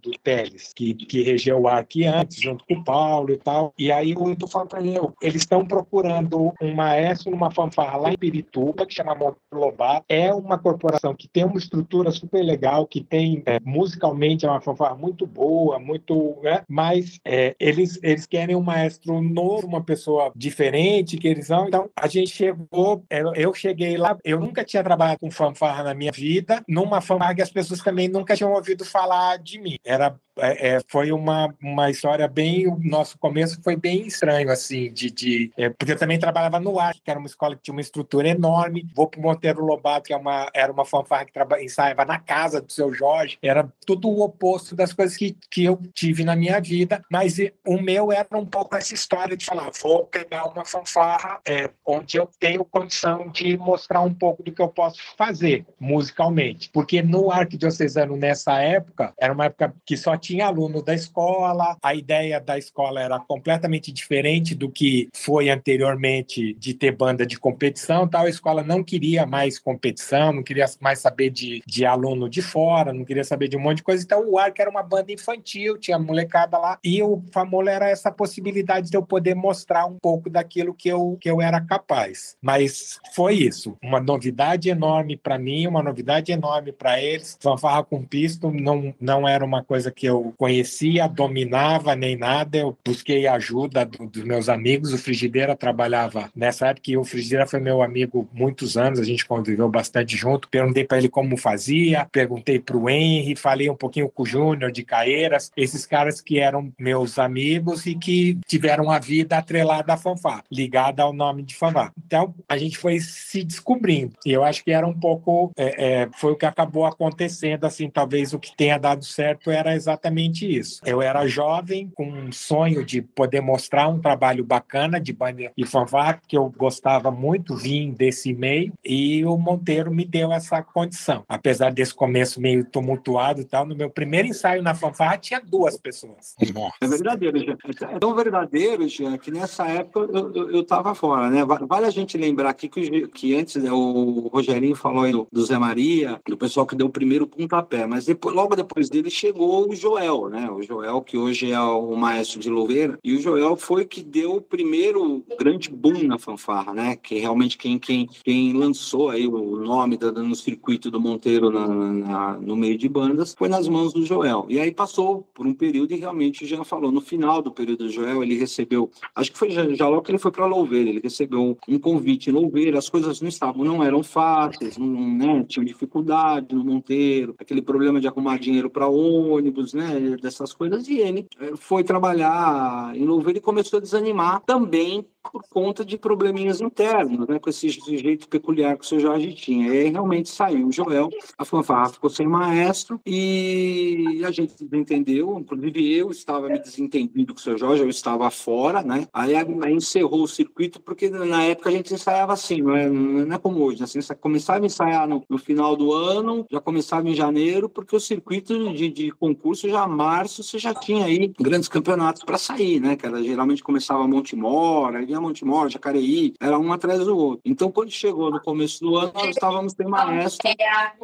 do Teles, que, que regeu o Arque antes, junto com o Paulo e tal. E aí eu tô falando para ele, eles estão procurando um maestro numa fanfarra lá em Pirituba, que chama Monte Lobato. É uma corporação que tem uma estrutura super legal, que tem, é, musicalmente, é uma fanfarra muito boa, muito... Né? Mas é, eles, eles querem um maestro novo, uma pessoa diferente, que eles são. Então, a gente chegou, eu, eu cheguei lá, eu nunca tinha trabalhado com fanfarra na minha vida, numa fanfarra que as pessoas também nunca tinham ouvido falar de mim. Era é, é, foi uma, uma história bem. O nosso começo foi bem estranho, assim, de. de é, porque eu também trabalhava no ar, que era uma escola que tinha uma estrutura enorme. Vou para o Monteiro Lobato, que é uma, era uma fanfarra que traba, ensaiava na casa do seu Jorge. Era tudo o oposto das coisas que, que eu tive na minha vida. Mas o meu era um pouco essa história de falar: vou pegar uma fanfarra é, onde eu tenho condição de mostrar um pouco do que eu posso fazer musicalmente. Porque no Arquidiocesano, nessa época, era uma época que só tinha aluno da escola, a ideia da escola era completamente diferente do que foi anteriormente de ter banda de competição, tal. a escola não queria mais competição, não queria mais saber de, de aluno de fora, não queria saber de um monte de coisa, então o Arc era uma banda infantil, tinha molecada lá, e o Famola era essa possibilidade de eu poder mostrar um pouco daquilo que eu, que eu era capaz. Mas foi isso, uma novidade enorme para mim, uma novidade enorme para eles, fanfarra com pisto não, não era uma coisa que eu conhecia, dominava nem nada. Eu busquei ajuda do, dos meus amigos. O Frigideira trabalhava nessa época e o Frigideira foi meu amigo muitos anos. A gente conviveu bastante junto. Perguntei para ele como fazia, perguntei para o Henry, falei um pouquinho com o Júnior de Caeiras, esses caras que eram meus amigos e que tiveram a vida atrelada à fanfá, ligada ao nome de fanfá. Então a gente foi se descobrindo. E eu acho que era um pouco, é, é, foi o que acabou acontecendo. Assim, talvez o que tenha dado certo era exatamente isso. Eu era jovem, com um sonho de poder mostrar um trabalho bacana de banda e fanfarra, que eu gostava muito, vim desse meio, e o Monteiro me deu essa condição. Apesar desse começo meio tumultuado e tal, no meu primeiro ensaio na fanfarra tinha duas pessoas. É verdadeiro, já. É tão verdadeiro, já, que nessa época eu estava fora, né? Vale a gente lembrar aqui que, que antes né, o Rogerinho falou aí do, do Zé Maria, do pessoal que deu o primeiro pontapé, mas depois, logo depois dele chegou o Joel, né? O Joel, que hoje é o maestro de louveira, e o Joel foi que deu o primeiro grande boom na fanfarra, né? Que realmente quem, quem, quem lançou aí o nome da, no circuito do Monteiro na, na, no meio de bandas foi nas mãos do Joel. E aí passou por um período e realmente já falou, no final do período do Joel, ele recebeu, acho que foi já, já logo que ele foi para Louveira, ele recebeu um convite em Louveira, as coisas não estavam, não eram fáceis, não, né? tinham dificuldade no Monteiro, aquele problema de arrumar dinheiro para ônibus, né? dessas coisas, e ele eh, foi trabalhar em Louveira e começou a desanimar também por conta de probleminhas internos, né, com esse jeito peculiar que o seu Jorge tinha. E aí realmente saiu o Joel, a fanfarra ficou sem maestro e a gente desentendeu, inclusive eu estava me desentendido com o seu Jorge, eu estava fora, né? Aí, aí encerrou o circuito, porque na época a gente ensaiava assim, não é, não é como hoje, né? Assim, começava a ensaiar no, no, final do ano, já começava em janeiro, porque o circuito de, de concurso, já março você já tinha aí grandes campeonatos para sair, né? Era, geralmente começava Montemor, aí vinha Montemor, Jacareí, era um atrás do outro. Então, quando chegou no começo do ano, nós estávamos sem maestro.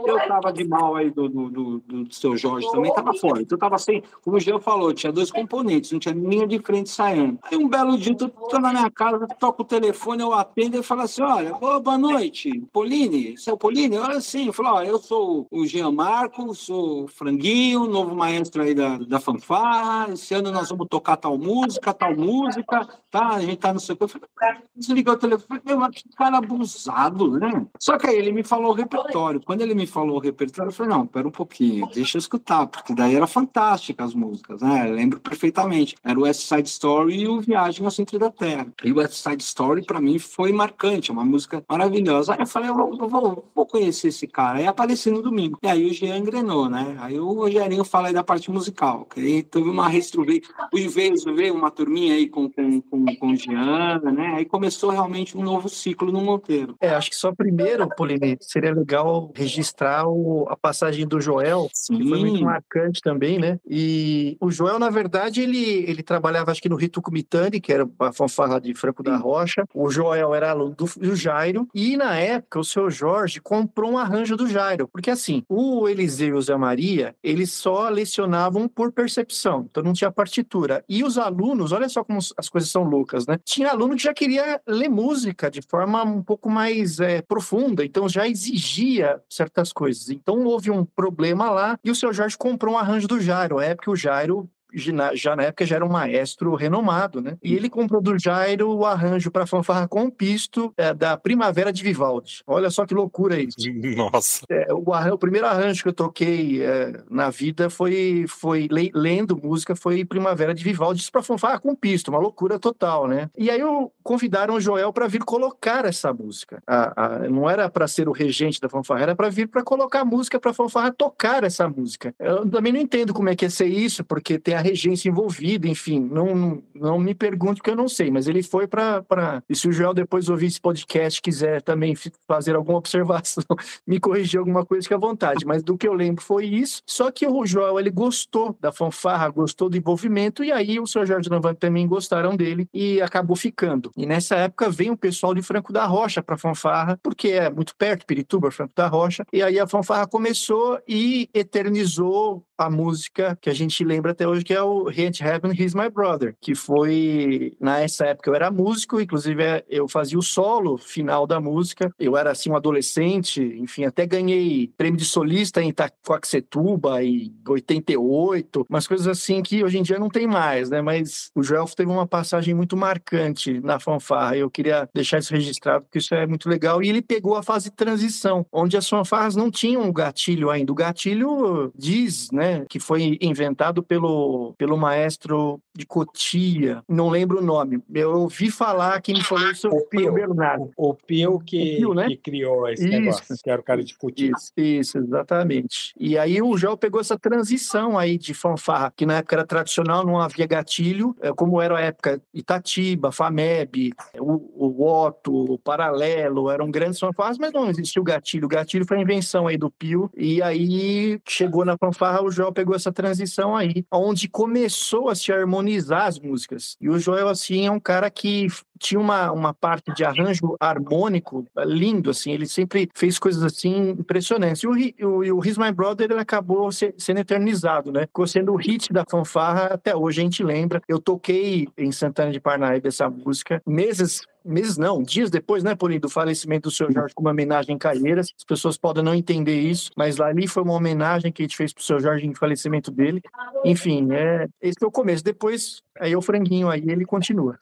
Eu estava de mal aí do, do, do, do seu Jorge também, estava fora. Então, estava sem, como o Geo falou, tinha dois componentes, não tinha linha de frente saindo. Aí, um belo dia, eu tô na minha casa, toco o telefone, eu atendo e falo assim: olha, boa noite, Pauline, você é Pauline? Eu assim, eu falo, ó, eu sou o Jean Marco, sou o Franguinho, novo maestro aí da, da fanfarra, esse ano nós vamos tocar tal música, tal música, tá? A gente tá no seu... Eu falei, o telefone, meu, que cara abusado, né? Só que aí ele me falou o repertório. Quando ele me falou o repertório, eu falei, não, pera um pouquinho, deixa eu escutar, porque daí era fantástica as músicas, né? Eu lembro perfeitamente. Era o West Side Story e o Viagem ao Centro da Terra. E o West Side Story, para mim, foi marcante, é uma música maravilhosa. Aí eu falei, eu vou, vou, vou conhecer esse cara. Aí apareci no domingo. E aí o Jean engrenou, né? Aí o Rogerinho fala aí da parte musical. Que aí teve uma reestrutura. Veio, veio uma turminha aí com, com, com, com Jean, né? Aí começou realmente um novo ciclo no Monteiro. É, acho que só primeiro, Poline, seria legal registrar o, a passagem do Joel, Sim. que foi muito marcante também, né? E o Joel, na verdade, ele, ele trabalhava, acho que no Rito Comitani, que era a fanfarra de Franco Sim. da Rocha. O Joel era aluno do, do Jairo. E na época, o seu Jorge comprou um arranjo do Jairo. Porque assim, o E o Zé Maria, eles só lecionavam por percepção. Então não tinha partitura. E os alunos, olha só como as coisas são loucas, né? Tinha aluno que já queria ler música de forma um pouco mais é, profunda. Então já exigia certas coisas. Então houve um problema lá e o seu Jorge comprou um arranjo do Jairo. É porque o Jairo já na época já era um maestro renomado, né? E ele comprou do Jairo o arranjo para fanfarra com pisto é, da Primavera de Vivaldi. Olha só que loucura isso. Nossa. É, o, o, primeiro arranjo que eu toquei é, na vida foi, foi lendo música, foi Primavera de Vivaldi, isso para fanfarra com pisto, uma loucura total, né? E aí eu, convidaram o Joel para vir colocar essa música. A, a, não era para ser o regente da fanfarra, era para vir para colocar a música para fanfarra tocar essa música. Eu também não entendo como é que ia ser isso, porque tem a regência envolvida, enfim, não, não me pergunte que eu não sei, mas ele foi para. E se o Joel depois ouvir esse podcast quiser também fazer alguma observação, me corrigir alguma coisa, fique à vontade. Mas do que eu lembro foi isso. Só que o Joel, ele gostou da fanfarra, gostou do envolvimento, e aí o Sr. Jorge Levante também gostaram dele e acabou ficando. E nessa época vem o pessoal de Franco da Rocha para fanfarra, porque é muito perto, Pirituba, Franco da Rocha, e aí a fanfarra começou e eternizou a música que a gente lembra até hoje, que é o Hate Heaven, He's My Brother, que foi, nessa época eu era músico, inclusive é, eu fazia o solo final da música, eu era assim um adolescente, enfim, até ganhei prêmio de solista em Itacoaxetuba em 88, umas coisas assim que hoje em dia não tem mais, né, mas o Joel teve uma passagem muito marcante na fanfarra, eu queria deixar isso registrado, porque isso é muito legal, e ele pegou a fase de transição, onde as fanfarras não tinham o gatilho ainda, o gatilho diz, né, né, que foi inventado pelo, pelo maestro de Cotia, não lembro o nome. Eu ouvi falar que me falou isso o Pio, Bernardo. O, o Pio que, o Pio, né? que criou esse isso, negócio, que era o cara de Cotia. Isso, isso, exatamente. E aí o João pegou essa transição aí de fanfarra, que na época era tradicional, não havia gatilho, é, como era a época Itatiba, FAMEB, o, o Otto, o Paralelo, eram grandes fanfarras, mas não existia o gatilho. O gatilho foi a invenção aí do Pio, e aí chegou na fanfarra, o Joel pegou essa transição aí, onde começou a se harmonizar as músicas. E o Joel, assim, é um cara que tinha uma, uma parte de arranjo harmônico lindo, assim, ele sempre fez coisas assim impressionantes. E o, o, o He's My Brother ele acabou se, sendo eternizado, né? Ficou sendo o hit da fanfarra até hoje, a gente lembra. Eu toquei em Santana de Parnaíba essa música meses meses não, dias depois, né, Paulinho, do falecimento do seu Jorge com uma homenagem em Calheiras. As pessoas podem não entender isso, mas ali foi uma homenagem que a gente fez pro seu Jorge em falecimento dele. Enfim, é, esse foi o começo. Depois, aí o franguinho aí, ele continua.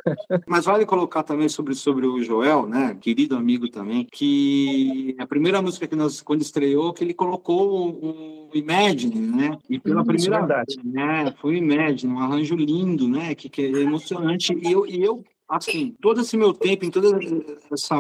Mas vale colocar também sobre, sobre o Joel, né, querido amigo também, que a primeira música que nós, quando estreou, que ele colocou o Imagine, né, e pela primeira vez, né, foi o Imagine, um arranjo lindo, né, que, que é emocionante, e eu, e eu assim, todo esse meu tempo, em toda essa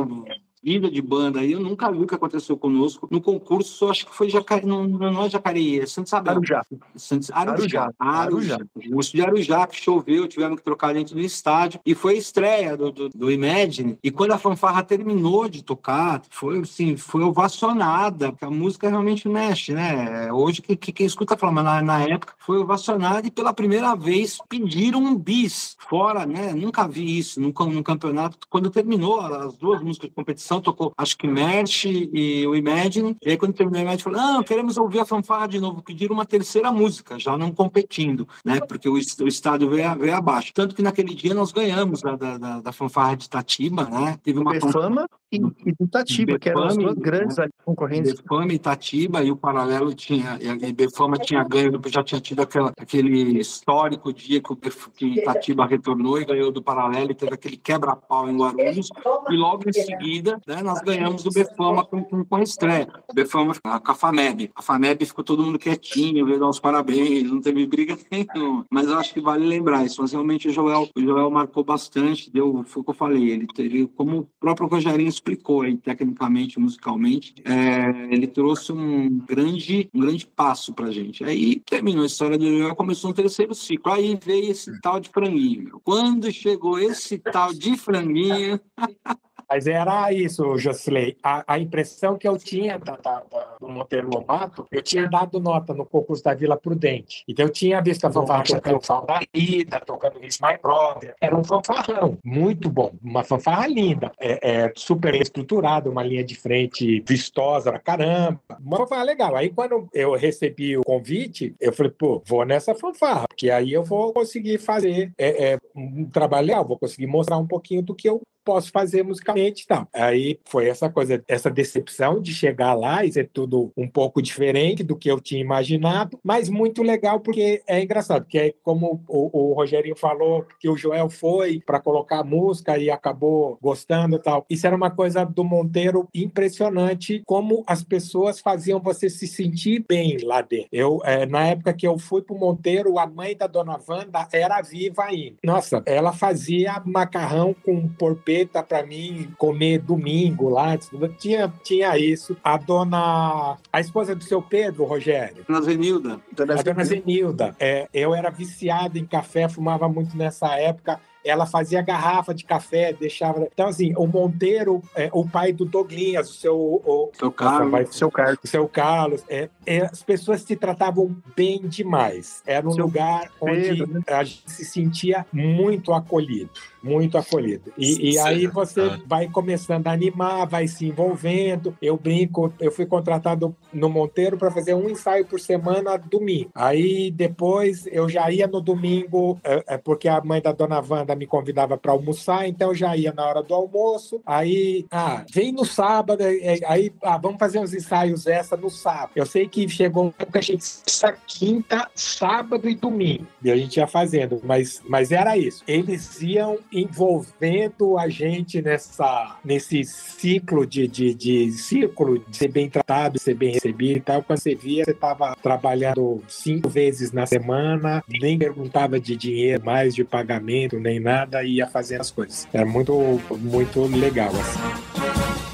vida de banda aí, eu nunca vi o que aconteceu conosco. No concurso, acho que foi Jacareí, não, não é Jacareí, é Santos Isabel. Arujá. Santos, Arujá. Arujá. Concurso de Arujá, que choveu, tivemos que trocar dentro do estádio. E foi a estreia do, do, do Imagine. E quando a fanfarra terminou de tocar, foi assim, foi ovacionada, porque a música realmente mexe, né? Hoje, que, que quem escuta fala, mas na, na época foi ovacionada e pela primeira vez pediram um bis fora, né? Nunca vi isso num, num campeonato. Quando terminou as duas músicas de competição, tocou acho que Merch e o Imagine. E aí, quando terminou o Imagine, falou: Não, queremos ouvir a fanfarra de novo. Pediram uma terceira música, já não competindo, né? Porque o, o estádio veio, veio abaixo. Tanto que naquele dia nós ganhamos da, da, da fanfarra de Itatiba, né? Teve uma Befama e, e do Itatiba, que eram as duas grandes né? concorrentes. Befama e Itatiba, e o paralelo tinha. E Befama tinha ganho, já tinha tido aquela, aquele histórico dia que, o, que Itatiba retornou e ganhou do paralelo, e teve aquele quebra-pau em Guarulhos. E logo em seguida, né, nós ganhamos do Befama com, com, com a estreia. O Befama com a FAMEB. A FAMEB ficou todo mundo quietinho, veio dar os parabéns, não teve briga nenhuma. Mas eu acho que vale lembrar isso. Mas realmente o Joel, o Joel marcou bastante, deu, foi o que eu falei. Ele, ele como o próprio Rogerinho explicou aí, tecnicamente, musicalmente, é, ele trouxe um grande, um grande passo pra gente. Aí terminou a história do Joel, começou um terceiro ciclo. Aí veio esse tal de franguinho. Quando chegou esse tal de franguinho. Mas era isso, Josley. A, a impressão que eu tinha da, da, da, do Monteiro Lobato, eu tinha dado nota no concurso da Vila Prudente. Então eu tinha visto a fanfarra tocando Falda Rita, tocando Miss My Brother. Era um fanfarrão, muito bom. Uma fanfarra linda. É, é, super estruturada, uma linha de frente vistosa pra caramba. Uma fanfarra legal. Aí quando eu recebi o convite, eu falei, pô, vou nessa fanfarra, porque aí eu vou conseguir fazer é, é, um trabalho legal, vou conseguir mostrar um pouquinho do que eu posso fazer musicalmente e tal. Aí foi essa coisa, essa decepção de chegar lá e ser tudo um pouco diferente do que eu tinha imaginado, mas muito legal porque é engraçado, que é como o, o Rogerinho falou, que o Joel foi para colocar música e acabou gostando e tal. Isso era uma coisa do Monteiro impressionante, como as pessoas faziam você se sentir bem lá dentro. Eu, é, na época que eu fui para o Monteiro, a mãe da dona Wanda era viva ainda. Nossa, ela fazia macarrão com porpê para mim comer domingo lá. Tinha, tinha isso. A dona. A esposa do seu Pedro, Rogério. Dona Zenilda. a dona Zenilda. É, eu era viciado em café, fumava muito nessa época ela fazia garrafa de café, deixava. Então, assim, o Monteiro, é, o pai do Doglinhas, o seu. O, seu Carlos. Vai, seu Carlos. seu Carlos. É, é, as pessoas se tratavam bem demais. Era um seu lugar Pedro, onde né? a gente se sentia muito acolhido. Muito acolhido. E, e aí você ah. vai começando a animar, vai se envolvendo. Eu brinco, eu fui contratado no Monteiro para fazer um ensaio por semana domingo. Aí depois eu já ia no domingo, é, é porque a mãe da dona Wanda me convidava para almoçar, então eu já ia na hora do almoço. Aí, ah, vem no sábado, aí, ah, vamos fazer uns ensaios essa no sábado. Eu sei que chegou uma época a gente quinta, sábado e domingo. E a gente ia fazendo, mas, mas era isso. Eles iam envolvendo a gente nessa, nesse ciclo de, de, de ciclo de ser bem tratado, ser bem recebido e tal. Quando você via, você estava trabalhando cinco vezes na semana, nem perguntava de dinheiro mais, de pagamento, nem nada, e ia fazendo as coisas. Era muito, muito legal, assim.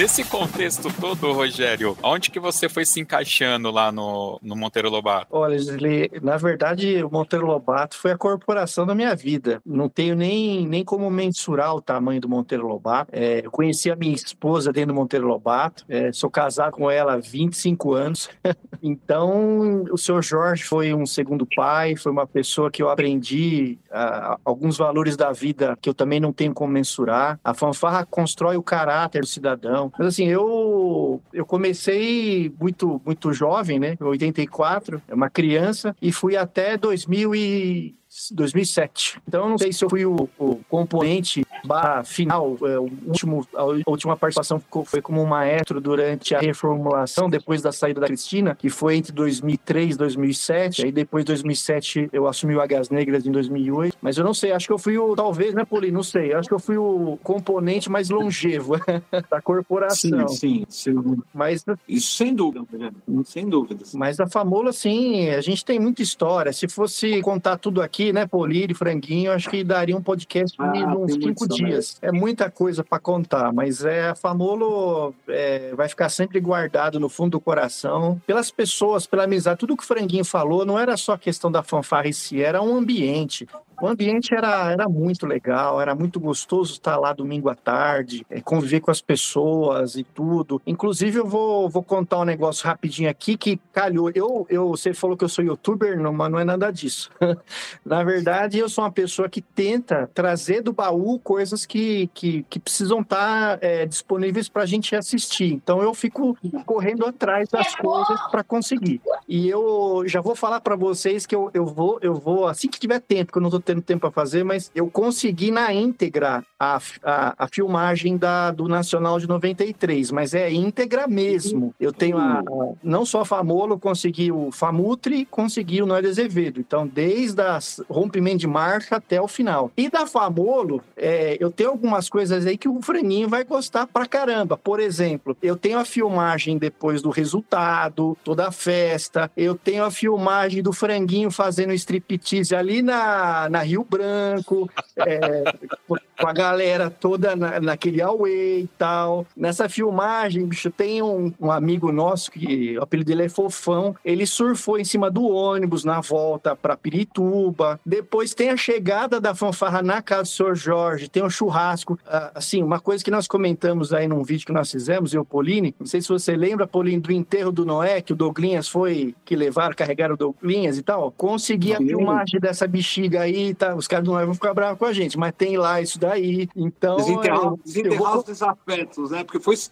Nesse contexto todo, Rogério, onde que você foi se encaixando lá no, no Monteiro Lobato? Olha, Gisele, na verdade, o Monteiro Lobato foi a corporação da minha vida. Não tenho nem, nem como mensurar o tamanho do Monteiro Lobato. É, eu conheci a minha esposa dentro do Monteiro Lobato. É, sou casado com ela há 25 anos. então, o senhor Jorge foi um segundo pai, foi uma pessoa que eu aprendi uh, alguns valores da vida que eu também não tenho como mensurar. A fanfarra constrói o caráter do cidadão. Mas assim, eu, eu comecei muito, muito jovem, né? Em 84, uma criança, e fui até 2000 e 2007. Então, eu não sei se eu fui o, o componente final, é, o último, a última participação foi como maestro durante a reformulação, depois da saída da Cristina, que foi entre 2003 e 2007. Aí depois de 2007 eu assumi o Águias Negras em 2008. Mas eu não sei, acho que eu fui o, talvez, né, Poli? Não sei, acho que eu fui o componente mais longevo da corporação. Sim, sim. sim. Mas, Isso sem dúvida, sem dúvidas. Mas a Famola, sim, a gente tem muita história. Se fosse contar tudo aqui, né, Poli e Franguinho, acho que daria um podcast ah, de uns cinco dias. É muita coisa para contar, mas é a Famolo é, vai ficar sempre guardado no fundo do coração pelas pessoas, pela amizade. Tudo que o Franguinho falou não era só questão da si, era um ambiente. O ambiente era, era muito legal, era muito gostoso estar lá domingo à tarde, é, conviver com as pessoas e tudo. Inclusive, eu vou, vou contar um negócio rapidinho aqui que calhou. Eu, eu, você falou que eu sou youtuber, não, mas não é nada disso. Na verdade, eu sou uma pessoa que tenta trazer do baú coisas que, que, que precisam estar é, disponíveis para a gente assistir. Então, eu fico correndo atrás das coisas para conseguir. E eu já vou falar para vocês que eu, eu, vou, eu vou, assim que tiver tempo, que eu não estou tendo tempo para fazer, mas eu consegui na íntegra a, a, a, filmagem da, do Nacional de 93, mas é íntegra mesmo. Eu tenho a, a não só a Famolo, consegui o Famutri, consegui o Noé Azevedo. Então, desde o rompimento de marcha até o final. E da Famolo, é, eu tenho algumas coisas aí que o Franinho vai gostar pra caramba. Por exemplo, eu tenho a filmagem depois do resultado, toda a festa. Eu tenho a filmagem do Franguinho fazendo striptease ali na, na Rio Branco, é, com a galera toda na, naquele away e tal. Nessa filmagem, bicho, tem um, um, amigo nosso, que o apelido dele é Fofão, ele surfou em cima do ônibus na volta para Pirituba. Depois tem a chegada da fanfarra na casa do Sr. Jorge, tem um churrasco. Ah, assim, uma coisa que nós comentamos aí num vídeo que nós fizemos, eu, Pauline, não sei se você lembra, Pauline, do enterro do Noé, que o Douglinhas foi, que levaram, carregaram o Douglinhas e tal. Consegui a filmagem dessa bexiga aí, tá? Os caras do Noé vão ficar bravos com a gente, mas tem lá isso daí. Então. Desenterrar, desenterrar vou... os desafetos, né? Porque foi, esse,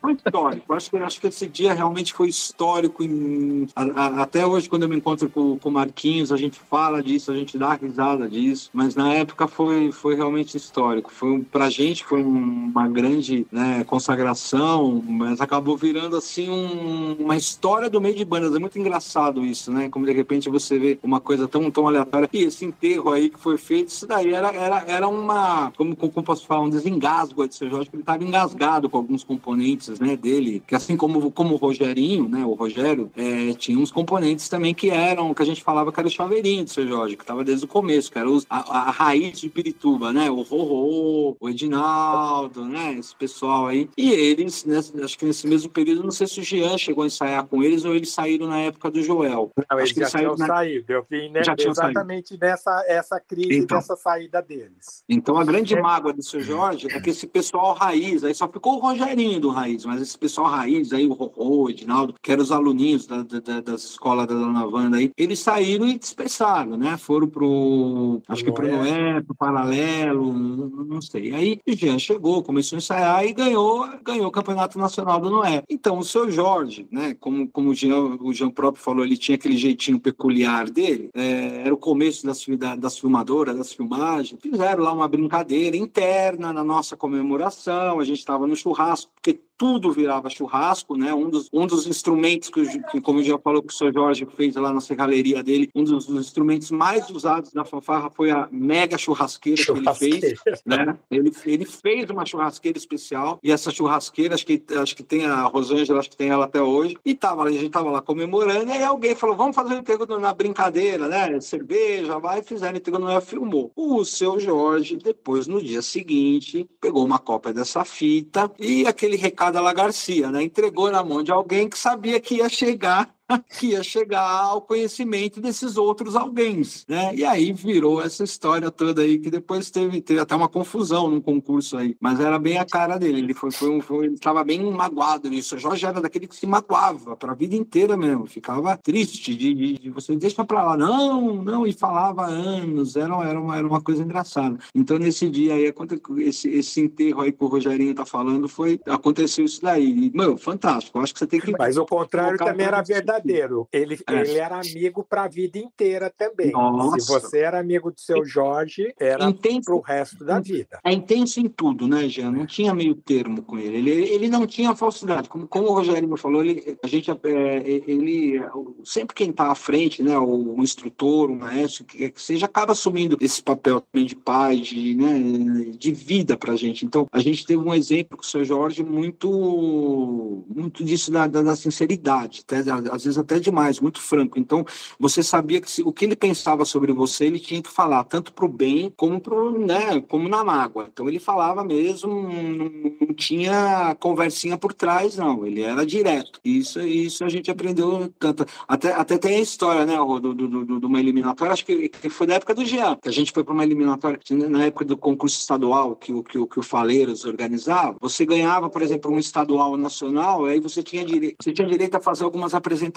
foi histórico. Acho que, acho que esse dia realmente foi histórico. Em, a, a, até hoje, quando eu me encontro com o Marquinhos, a gente fala disso, a gente dá risada disso. Mas na época foi, foi realmente histórico. Foi, pra gente foi uma grande né, consagração, mas acabou virando assim um, uma história do meio de bandas. É muito engraçado isso, né? Como de repente você vê uma coisa tão, tão aleatória. E esse enterro aí que foi feito, isso daí era, era, era uma, como, como posso falar, um desengasgo de seu Jorge, que ele estava engasgado com alguns componentes né, dele, que assim como, como o Rogerinho, né, o Rogério, é, tinha uns componentes também que eram, que a gente falava que era o chaveirinho de seu Jorge, que estava desde o começo, que era os, a, a, raiz de Pirituba, né, o Rorô, o Edinaldo, né, esse pessoal aí. E eles, né, acho que nesse mesmo período, não sei se o Jean chegou a ensaiar com eles ou eles saíram na época do Joel. Não, eles já tinham na... saído, eu vim né, exatamente saído. nessa essa crise, então, dessa saída deles. Então a grande é. mágoa do seu Jorge é que esse pessoal raiz, aí só ficou o Rogerinho do raiz, mas esse pessoal raiz aí, o Rorô, o Edinaldo, que eram os aluninhos da, da, das escolas da Dona Wanda aí, eles saíram e dispersaram, né? Foram pro, acho que pro Noé, pro Paralelo, não sei. Aí o Jean chegou, começou a ensaiar e ganhou, ganhou o Campeonato Nacional do Noé. Então o seu Jorge, né? Como, como o, Jean, o Jean próprio falou, ele tinha aquele jeitinho peculiar dele, é, era o começo das, das filmadoras, das filmagens, fizeram lá uma brincadeira interna na nossa comemoração, a gente estava no churrasco, porque tudo virava churrasco, né? Um dos, um dos instrumentos que, que como já falou que o Sr. Jorge fez lá na serralheria dele, um dos, dos, instrumentos mais usados da fanfarra foi a mega churrasqueira, churrasqueira. que ele fez, né? Ele, ele fez uma churrasqueira especial e essa churrasqueira, acho que, acho que tem a Rosângela, acho que tem ela até hoje, e tava, a gente tava lá comemorando, e aí alguém falou, vamos fazer o enterro na brincadeira, né? Cerveja, vai, fizeram o enterro no filmou. O seu Jorge, depois, no dia seguinte, pegou uma cópia dessa fita e aquele recado da La Garcia, né? Entregou na mão de alguém que sabia que ia chegar que ia chegar ao conhecimento desses outros alguém, né? E aí virou essa história toda aí que depois teve, teve até uma confusão no concurso aí, mas era bem a cara dele. Ele foi, foi, um, foi ele estava bem magoado nisso. O Jorge era daquele que se magoava para a vida inteira mesmo, ficava triste de, de, de você deixa para lá, não, não e falava anos. Era, era uma era uma coisa engraçada. Então nesse dia aí esse esse enterro aí que o Rogerinho tá falando foi aconteceu isso daí. E, meu, fantástico. acho que você tem que Mas o contrário também era verdade verdadeiro. Ele, é. ele era amigo para a vida inteira também. Nossa. Se você era amigo do seu Jorge, era para o resto da vida. É intenso em tudo, né, Jean? Não tinha meio termo com ele. Ele, ele não tinha falsidade. Como, como o Rogério falou, ele, a gente, é, ele, sempre quem está à frente, né, o, o instrutor, o maestro, que, que seja, acaba assumindo esse papel também de pai, de, né, de vida para a gente. Então, a gente teve um exemplo com o seu Jorge muito, muito disso da, da, da sinceridade, até, às vezes até demais, muito franco. Então, você sabia que se, o que ele pensava sobre você, ele tinha que falar, tanto para o bem como, pro, né, como na mágoa. Então, ele falava mesmo, não, não tinha conversinha por trás, não. Ele era direto. Isso, isso a gente aprendeu tanto. Até, até tem a história, né, do, do, do, de uma eliminatória, acho que, foi da época do Jean, que a gente foi para uma eliminatória, na época do concurso estadual que, que, que o Faleiros organizava. Você ganhava, por exemplo, um estadual nacional, aí você tinha direito, você tinha direito a fazer algumas apresentações,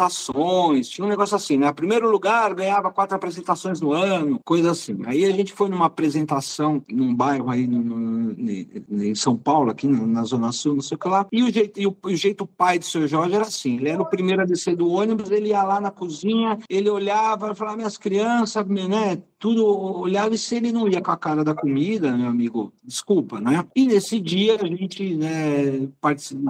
tinha um negócio assim, né? Primeiro lugar, ganhava quatro apresentações no ano, coisa assim. Aí a gente foi numa apresentação num bairro aí no, no, em São Paulo, aqui na Zona Sul, não sei o que lá, e o jeito, e o, o jeito pai do seu Jorge era assim, ele era o primeiro a descer do ônibus, ele ia lá na cozinha, ele olhava, falava, minhas crianças, né, tudo olhava e se ele não ia com a cara da comida, meu amigo, desculpa, né? E nesse dia a gente né,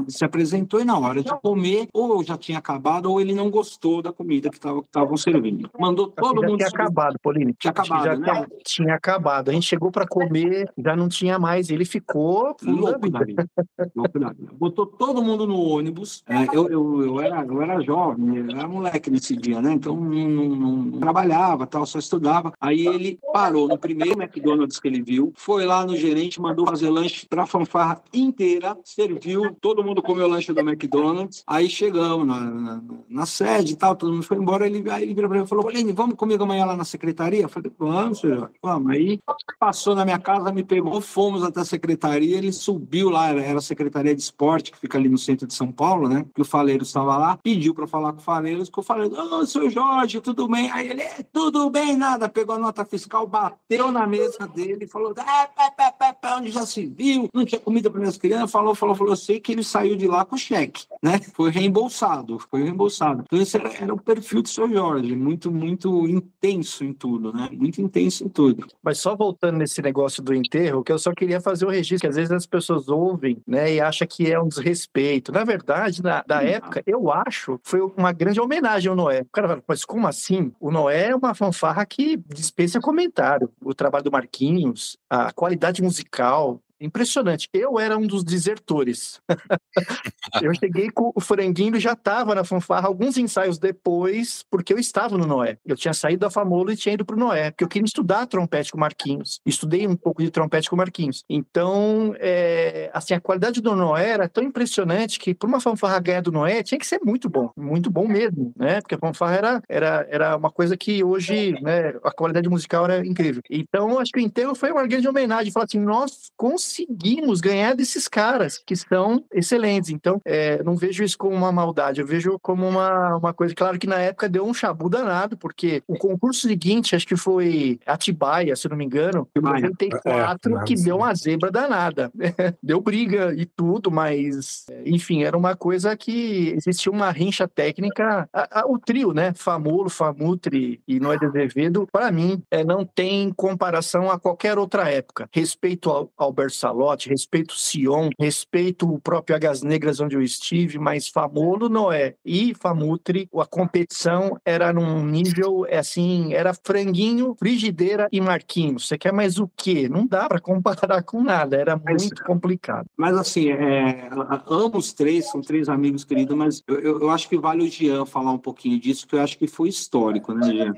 se apresentou e na hora de comer, ou já tinha acabado, ou ele não gostou da comida que estavam servindo. Mandou todo mundo. Tinha acabado, Pauline. Tinha acabado, já né? Tinha acabado. A gente chegou para comer, já não tinha mais. Ele ficou louco da vida. Louco da vida. Botou todo mundo no ônibus. É, eu, eu, eu, era, eu era jovem, eu era moleque nesse dia, né? Então não, não, não trabalhava, tal, só estudava. Aí Aí ele parou no primeiro McDonald's que ele viu, foi lá no gerente, mandou fazer lanche para a fanfarra inteira, serviu, todo mundo comeu o lanche do McDonald's. Aí chegamos na, na, na sede e tal, todo mundo foi embora. Ele, aí ele virou para mim e falou: Lene, vamos comigo amanhã lá na secretaria? Eu falei: Vamos, senhor, vamos. Aí passou na minha casa, me pegou, fomos até a secretaria. Ele subiu lá, era a secretaria de esporte, que fica ali no centro de São Paulo, né? Que o Faleiro estava lá, pediu para falar com o Faleiro, que o Faleiro, ô, oh, seu Jorge, tudo bem? Aí ele, é, tudo bem, nada, pegou a nota fiscal, bateu na mesa dele falou: é, pé, pé, pé, pé, onde já se viu, não tinha comida para minhas crianças. Falou, falou, falou. Sei que ele saiu de lá com cheque, né? Foi reembolsado, foi reembolsado. Então, esse era, o perfil do seu Jorge, muito, muito intenso em tudo, né? Muito intenso em tudo. Mas só voltando nesse negócio do enterro, que eu só queria fazer o registro, que às vezes as pessoas ouvem, né, e acham que é um desrespeito. Na verdade, na, da época, eu acho, foi uma grande homenagem ao Noé. O cara fala, mas como assim? O Noé é uma fanfarra que dispensa comentário. O trabalho do Marquinhos, a qualidade musical, Impressionante. Eu era um dos desertores. eu cheguei com o franguinho e já estava na fanfarra alguns ensaios depois, porque eu estava no Noé. Eu tinha saído da Famolo e tinha ido para o Noé, porque eu queria estudar trompete com Marquinhos. Estudei um pouco de trompete com Marquinhos. Então, é, assim, a qualidade do Noé era tão impressionante que, para uma fanfarra ganhar do Noé, tinha que ser muito bom, muito bom mesmo, né? Porque a fanfarra era, era, era uma coisa que hoje, né, a qualidade musical era incrível. Então, acho que o enterro foi uma grande homenagem. Falar assim, nós conseguimos conseguimos ganhar desses caras que são excelentes. Então, é, não vejo isso como uma maldade, eu vejo como uma, uma coisa. Claro que na época deu um chabu danado, porque o concurso seguinte, acho que foi Atibaia, se não me engano, em 94, é, que deu uma zebra danada. deu briga e tudo, mas, enfim, era uma coisa que existia uma rincha técnica. A, a, o trio, né? Famulo, Famutri e Noé de Azevedo, para mim, é, não tem comparação a qualquer outra época. Respeito ao Albert Salote, respeito Sion, respeito o próprio Águas Negras onde eu estive, mas Famolo não é. E Famutri, a competição era num nível, é assim, era franguinho, frigideira e Marquinhos. Você quer mais o quê? Não dá para comparar com nada, era muito complicado. Mas assim, é, ambos três são três amigos queridos, mas eu, eu acho que vale o Jean falar um pouquinho disso, que eu acho que foi histórico, né, Jean?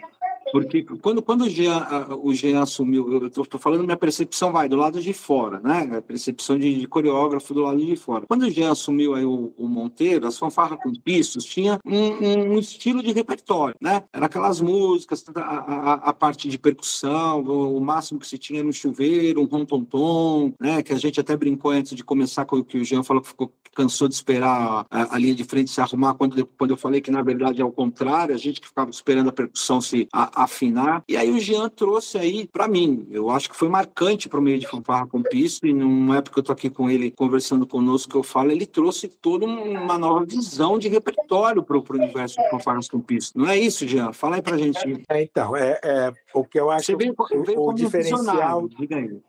Porque quando, quando o, Jean, o Jean assumiu, eu estou falando minha percepção, vai, do lado de fora, né? A percepção de, de coreógrafo do lado de fora. Quando o Jean assumiu aí o, o Monteiro, as fanfarras com pistos tinha um, um, estilo de repertório, né? Era aquelas músicas, a, a, a, parte de percussão, o, o, máximo que se tinha no chuveiro, um rom-tom-tom, né? Que a gente até brincou antes de começar com o que o Jean falou que ficou cansou de esperar a, a, linha de frente se arrumar quando, quando eu falei que na verdade é o contrário, a gente que ficava esperando a percussão se afinar. E aí o Jean trouxe aí para mim, eu acho que foi marcante para o meio de fanfarra com piso, e numa época que eu tô aqui com ele conversando conosco, que eu falo, ele trouxe toda uma nova visão de repertório para o universo de fanfarras com piso. Não é isso, Jean? Fala aí pra gente. É, então, é, é, o que eu acho veio, veio o, o diferencial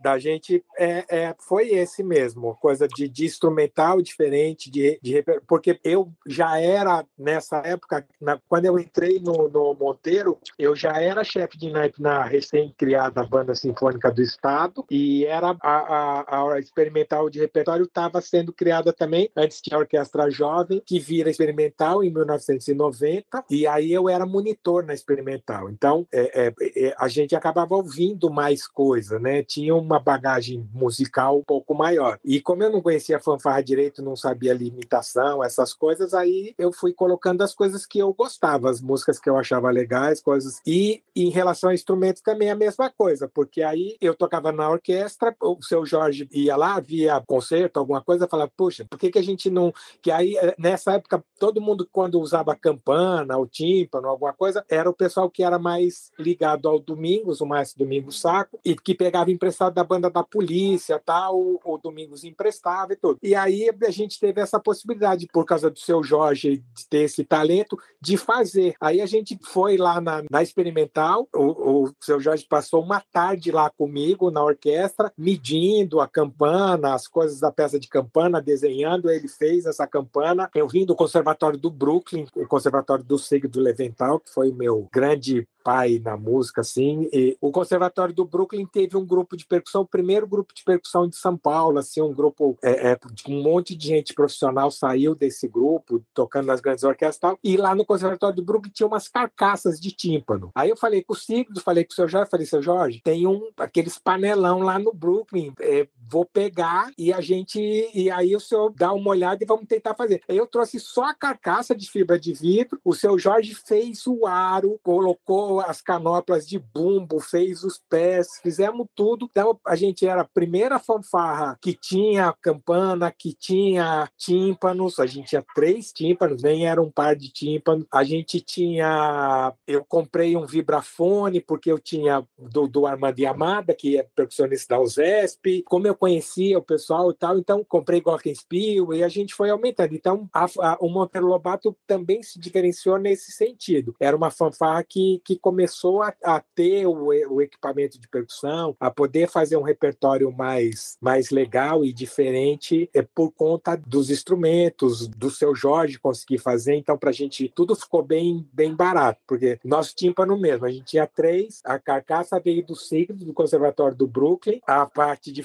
da gente é, é, foi esse mesmo, coisa de, de instrumental diferente, de, de, porque eu já era, nessa época, na, quando eu entrei no, no Monteiro, eu já era chefe de naipe na recém-criada Banda Sinfônica do Estado e era a, a, a experimental de repertório estava sendo criada também, antes tinha a Orquestra Jovem, que vira experimental em 1990, e aí eu era monitor na experimental. Então, é, é, é, a gente acabava ouvindo mais coisa, né? Tinha uma bagagem musical um pouco maior. E como eu não conhecia fanfarra direito, não sabia limitação, essas coisas, aí eu fui colocando as coisas que eu gostava, as músicas que eu achava legais, coisas. E em relação a instrumentos também a mesma coisa, porque aí eu tocava na orquestra, o seu Jorge ia lá, via concerto, alguma coisa, falava, puxa, por que, que a gente não. Que aí, eh, nessa época, todo mundo, quando usava campana, o tímpano, alguma coisa, era o pessoal que era mais ligado ao Domingos, o Márcio Domingos Saco, e que pegava emprestado da banda da polícia, tal, o, Domingos emprestava e tudo. E aí a gente teve essa possibilidade, por causa do seu Jorge de ter esse talento, de fazer. Aí a gente foi lá na, na experimental, o, o seu Jorge passou uma tarde lá comigo na orquestra, medindo a campana, as coisas da peça de campana, desenhando. Ele fez essa campana. Eu vim do Conservatório do Brooklyn, o Conservatório do Sigurd Leventhal, que foi o meu grande pai na música, assim. E o Conservatório do Brooklyn teve um grupo de percussão, o primeiro grupo de percussão de São Paulo, assim, um grupo, é, é, um monte de gente profissional saiu desse grupo, tocando nas grandes orquestras e tal. E lá no Conservatório do Brooklyn tinha umas carcaças de tímpano. Aí eu falei com o Sigurd, falei com o seu Jorge, falei, seu Jorge, tem um, aqueles panelão lá no Brooklyn, é, vou pegar e a gente, e aí o senhor dá uma olhada e vamos tentar fazer. Eu trouxe só a carcaça de fibra de vidro, o seu Jorge fez o aro, colocou as canoplas de bumbo, fez os pés, fizemos tudo. Então a gente era a primeira fanfarra que tinha campana, que tinha tímpanos, a gente tinha três tímpanos, nem era um par de tímpanos. A gente tinha, eu comprei um vibrafone porque eu tinha do, do Armando Yamada, que é percussionista da USESP, como eu conhecia o pessoal e tal, então comprei Glockenspiel e a gente foi aumentando. Então a, a, o Monteiro Lobato também se diferenciou nesse sentido. Era uma fanfarra que, que começou a, a ter o, o, equipamento de percussão, a poder fazer um repertório mais, mais legal e diferente é por conta dos instrumentos, do seu Jorge conseguir fazer. Então, para a gente, tudo ficou bem, bem barato, porque nosso tímpano mesmo, a gente tinha três, a carcaça veio do Sigrid, do Conservatório do Brooklyn, a parte de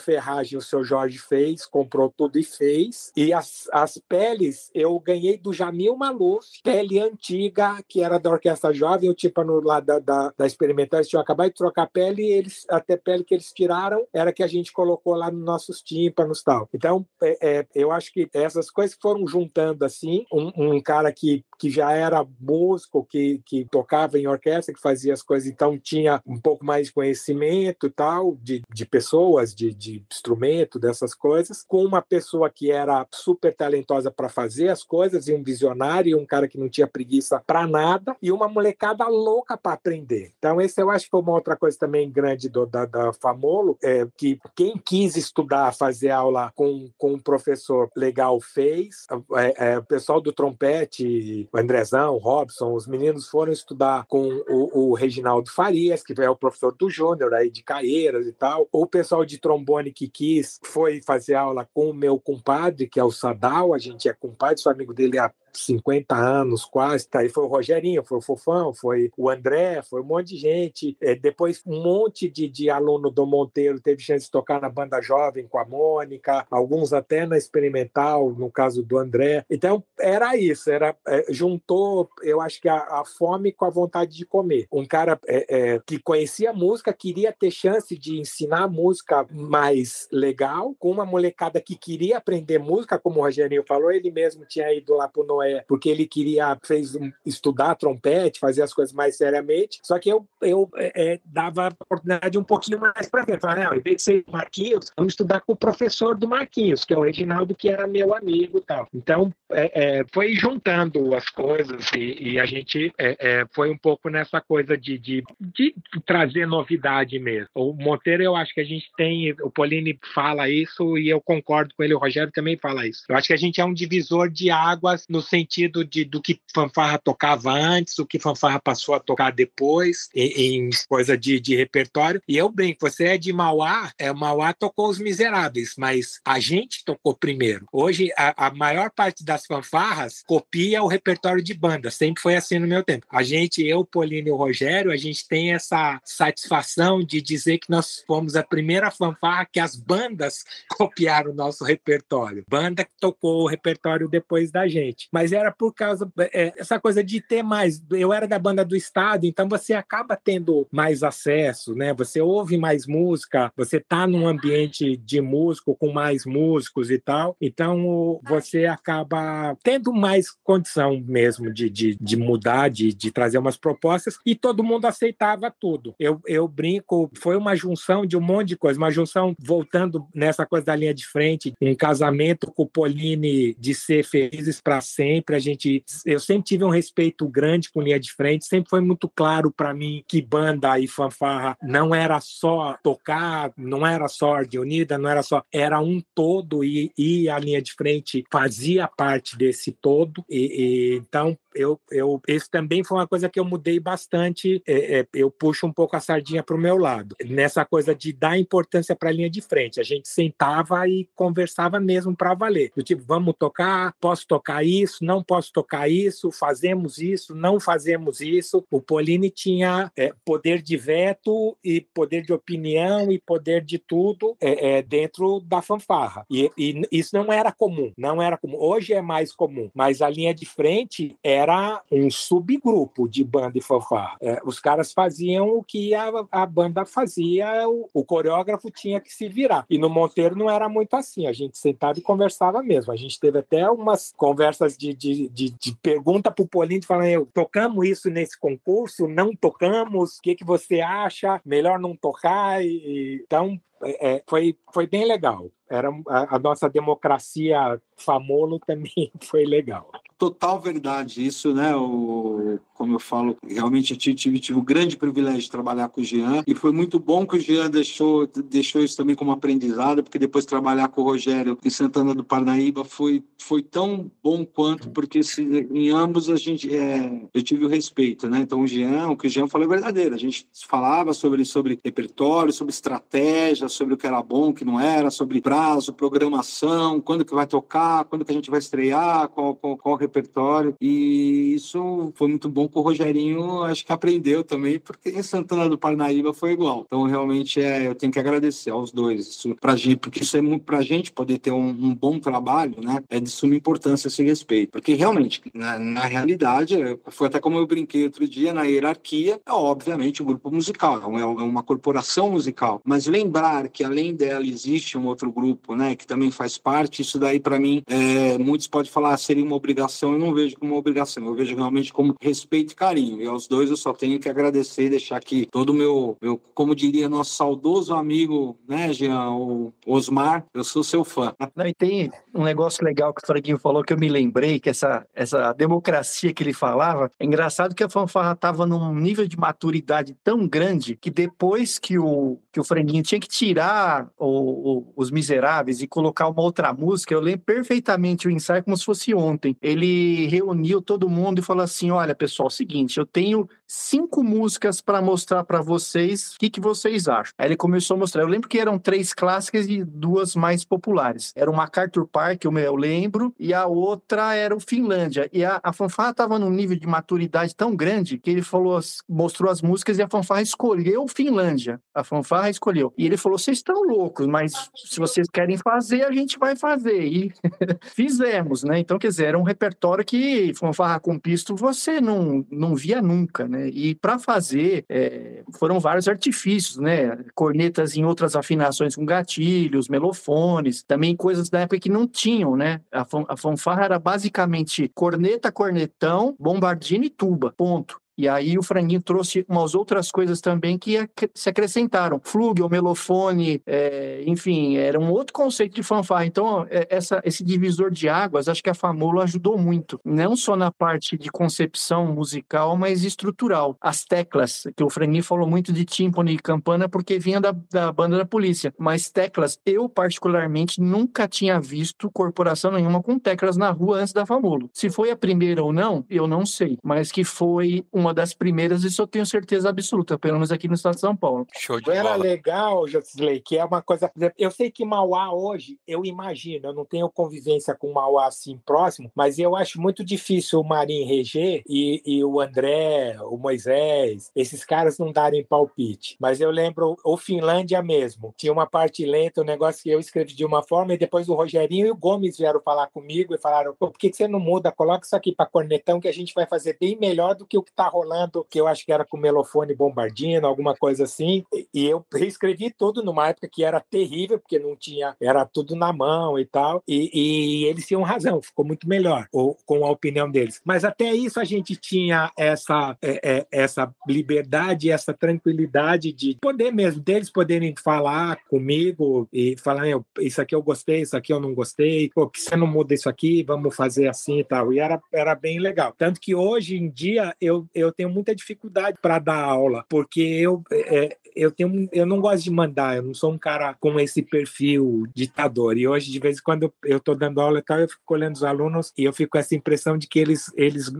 o seu Jorge fez, comprou tudo e fez, e as, as peles eu ganhei do Jamil Maluf, pele antiga, que era da Orquestra Jovem, o tímpano lá da, da, da experimental, eles tinham acabado de trocar a pele e eles, até pele que eles tiraram era que a gente colocou lá nos nossos tímpanos tal. Então, é, é, eu acho que essas coisas foram juntando assim, um, um cara que, que já era músico, que, que tocava em orquestra, que fazia as coisas, então tinha um pouco mais de conhecimento tal, de, de pessoas, de, de instrumento, dessas coisas, com uma pessoa que era super talentosa para fazer as coisas, e um visionário, um cara que não tinha preguiça para nada, e uma molecada louca para aprender. Então, esse eu acho que foi uma outra coisa também grande do, da, da Famolo, é que quem quis estudar, fazer aula com, com um professor legal fez. É, é, o pessoal do trompete, o Andrezão, o Robson, os meninos foram estudar com o, o Reginaldo Farias, que é o professor do Júnior aí de Caeiras e tal. O pessoal de trombone que quis foi fazer aula com o meu compadre, que é o Sadal, a gente é compadre, sou amigo dele há 50 anos quase, tá? aí foi o Rogerinho, foi o Fofão, foi o André, foi um monte de gente. É, depois, um monte de, de aluno do Monteiro teve chance de tocar na banda jovem com a Mônica, alguns até na experimental, no caso do André. Então, era isso, era é, juntou, eu acho que a, a, fome com a vontade de comer. Um cara é, é que conhecia música, queria ter chance de ensinar música mais legal, com uma molecada que queria aprender música, como o Rogerinho falou, ele mesmo tinha ido lá pro Noé é, porque ele queria fez um, estudar trompete, fazer as coisas mais seriamente. Só que eu, eu é, é dava a oportunidade um pouquinho mais para ver. Falei, não, em vez de ser Marquinhos, vamos estudar com o professor do Marquinhos, que é o Reginaldo, que era meu amigo tal. Então, é, é, foi juntando as coisas e, e a gente é, foi um pouco nessa coisa de, de, de trazer novidade mesmo. O Monteiro, eu acho que a gente tem, o Polini fala isso e eu concordo com ele, o Rogério também fala isso. Eu acho que a gente é um divisor de águas no sentido de do que fanfarra tocava antes, o que fanfarra passou a tocar depois, em, em coisa de, de repertório. E eu brinco, você é de Mauá, é, Mauá tocou Os Miseráveis, mas a gente tocou primeiro. Hoje, a, a maior parte das fanfarras copia o repertório de banda, sempre foi assim no meu tempo. A gente, eu, Polino e o Rogério, a gente tem essa satisfação de dizer que nós fomos a primeira fanfarra que as bandas copiaram o nosso repertório. Banda que tocou o repertório depois da gente. Mas era por causa é, essa coisa de ter mais. Eu era da banda do estado, então você acaba tendo mais acesso, né? Você ouve mais música, você tá num ambiente de músico com mais músicos e tal. Então você acaba tendo mais condição mesmo de, de, de mudar, de, de trazer umas propostas e todo mundo aceitava tudo. Eu, eu brinco, foi uma junção de um monte de coisa, uma junção voltando nessa coisa da linha de frente, um casamento com o Pauline de ser felizes para sempre. A gente, eu sempre tive um respeito grande com linha de frente, sempre foi muito claro para mim que banda e fanfarra não era só tocar, não era só Ordem Unida, não era só, era um todo e, e a linha de frente fazia parte desse todo. E, e então eu, eu, esse também foi uma coisa que eu mudei bastante. É, é, eu puxo um pouco a sardinha para o meu lado, nessa coisa de dar importância para a linha de frente. A gente sentava e conversava mesmo para valer. Do tipo, vamos tocar, posso tocar isso, não posso tocar isso, fazemos isso, não fazemos isso. O Pauline tinha é, poder de veto e poder de opinião e poder de tudo é, é, dentro da fanfarra. E, e isso não era comum, não era comum. Hoje é mais comum, mas a linha de frente era era um subgrupo de banda e fanfarra. É, os caras faziam o que a, a banda fazia, o, o, coreógrafo tinha que se virar. E no Monteiro não era muito assim, a gente sentava e conversava mesmo. A gente teve até umas conversas de, de, de, de pergunta para o Polino, falando, tocamos isso nesse concurso, não tocamos, o que, que você acha? Melhor não tocar? E, então, é, é, foi, foi bem legal. Era a, a nossa democracia famolo também foi legal total verdade isso, né? O, como eu falo, realmente eu tive, tive o grande privilégio de trabalhar com o Jean e foi muito bom que o Jean deixou, deixou isso também como aprendizado, porque depois trabalhar com o Rogério em Santana do Parnaíba foi, foi tão bom quanto, porque se, em ambos a gente, é, eu tive o respeito, né? Então o Jean, o que o Jean falou é verdadeiro, a gente falava sobre, sobre repertório, sobre estratégia, sobre o que era bom, o que não era, sobre prazo, programação, quando que vai tocar, quando que a gente vai estrear, qual, qual, qual repertório. E isso foi muito bom que o Rogerinho acho que aprendeu também, porque em Santana do Parnaíba foi igual. Então, realmente, é, eu tenho que agradecer aos dois, isso pra gente, porque isso é muito pra gente poder ter um, um bom trabalho, né? É de suma importância esse respeito. Porque realmente, na, na realidade, foi até como eu brinquei outro dia, na hierarquia, é obviamente o um grupo musical, é, é uma corporação musical. Mas lembrar que além dela existe um outro grupo, né, que também faz parte, isso daí para mim, é, muitos podem falar seria uma obrigação obrigação, eu não vejo como obrigação, eu vejo realmente como respeito e carinho. E aos dois eu só tenho que agradecer e deixar aqui todo o meu, meu como diria nosso saudoso amigo, né, Jean, o Osmar, eu sou seu fã. Não, e tem um negócio legal que o Franguinho falou que eu me lembrei, que essa, essa democracia que ele falava, é engraçado que a fanfarra estava num nível de maturidade tão grande que depois que o, que o Franguinho tinha que tirar o, o, os miseráveis e colocar uma outra música, eu lembro perfeitamente o ensaio como se fosse ontem. Ele ele reuniu todo mundo e falou assim: olha, pessoal, é seguinte, eu tenho cinco músicas para mostrar para vocês o que, que vocês acham. Aí ele começou a mostrar. Eu lembro que eram três clássicas e duas mais populares. Era o MacArthur Park, eu, eu lembro, e a outra era o Finlândia. E a, a fanfarra estava num nível de maturidade tão grande que ele falou, mostrou as músicas e a fanfarra escolheu Finlândia. A fanfarra escolheu. E ele falou: vocês estão loucos, mas se vocês querem fazer, a gente vai fazer. E fizemos, né? Então, quer dizer, era um repertório que fanfarra com pisto você não, não via nunca, né? E para fazer, é, foram vários artifícios, né? Cornetas em outras afinações com gatilhos, melofones, também coisas da época que não tinham, né? A, a fanfarra era basicamente corneta, cornetão, bombardino e tuba, ponto. E aí o Franguinho trouxe umas outras coisas também que se acrescentaram. Flugel, melofone, é, enfim, era um outro conceito de fanfarra. Então, é, essa, esse divisor de águas, acho que a Famola ajudou muito. Não só na parte de concepção musical, mas estrutural. As teclas, que o Franguinho falou muito de tímpano e campana, porque vinha da, da banda da polícia. Mas teclas, eu particularmente nunca tinha visto corporação nenhuma com teclas na rua antes da Famola. Se foi a primeira ou não, eu não sei. Mas que foi uma uma das primeiras, isso eu tenho certeza absoluta, pelo menos aqui no estado de São Paulo. Show de Era bola. legal, Josley, que é uma coisa. Eu sei que Mauá hoje, eu imagino, eu não tenho convivência com Mauá assim próximo, mas eu acho muito difícil o Marim Reger e, e o André, o Moisés, esses caras não darem palpite. Mas eu lembro o Finlândia mesmo. Tinha uma parte lenta, um negócio que eu escrevi de uma forma, e depois o Rogerinho e o Gomes vieram falar comigo e falaram: por que, que você não muda? Coloca isso aqui para cornetão que a gente vai fazer bem melhor do que o que está rolando, que eu acho que era com melofone bombardino, alguma coisa assim. E eu reescrevi tudo numa época que era terrível, porque não tinha, era tudo na mão e tal. E, e eles tinham razão, ficou muito melhor ou, com a opinião deles. Mas até isso a gente tinha essa, é, é, essa liberdade, essa tranquilidade de poder mesmo, deles poderem falar comigo e falar: isso aqui eu gostei, isso aqui eu não gostei, pô, que você não muda isso aqui, vamos fazer assim e tal. E era, era bem legal. Tanto que hoje em dia eu, eu eu tenho muita dificuldade para dar aula, porque eu, é, eu, tenho, eu não gosto de mandar, eu não sou um cara com esse perfil ditador. E hoje, de vez em quando, eu estou dando aula e tal, eu fico olhando os alunos e eu fico com essa impressão de que eles, eles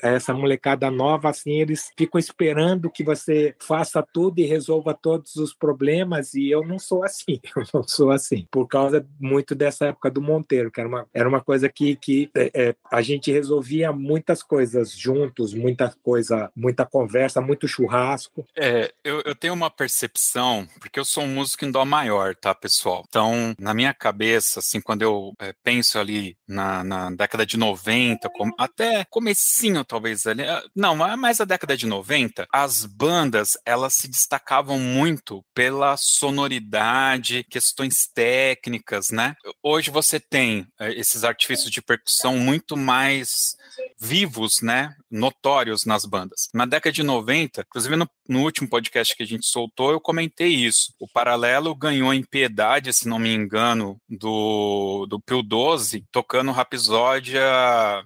essa molecada nova, assim, eles ficam esperando que você faça tudo e resolva todos os problemas, e eu não sou assim, eu não sou assim, por causa muito dessa época do Monteiro, que era uma, era uma coisa que, que é, é a gente resolvia muitas coisas juntos, muita coisa muita, conversa, muito churrasco. É, eu, eu tenho uma percepção, porque eu sou um músico em dó maior, tá, pessoal? Então, na minha cabeça, assim, quando eu é, penso ali na, na, década de 90, com, até comecinho talvez ali, ah, não, mais a década de 90, as bandas, elas se destacavam muito pela sonoridade, questões técnicas, né? Hoje você tem é, esses artifícios de percussão muito mais vivos, né? Notórios nas bandas. Na década de 90, inclusive no, no, último podcast que a gente soltou, eu comentei isso. O Paralelo ganhou em piedade, se não me engano, do, do Pio 12, tocando Rapsódia.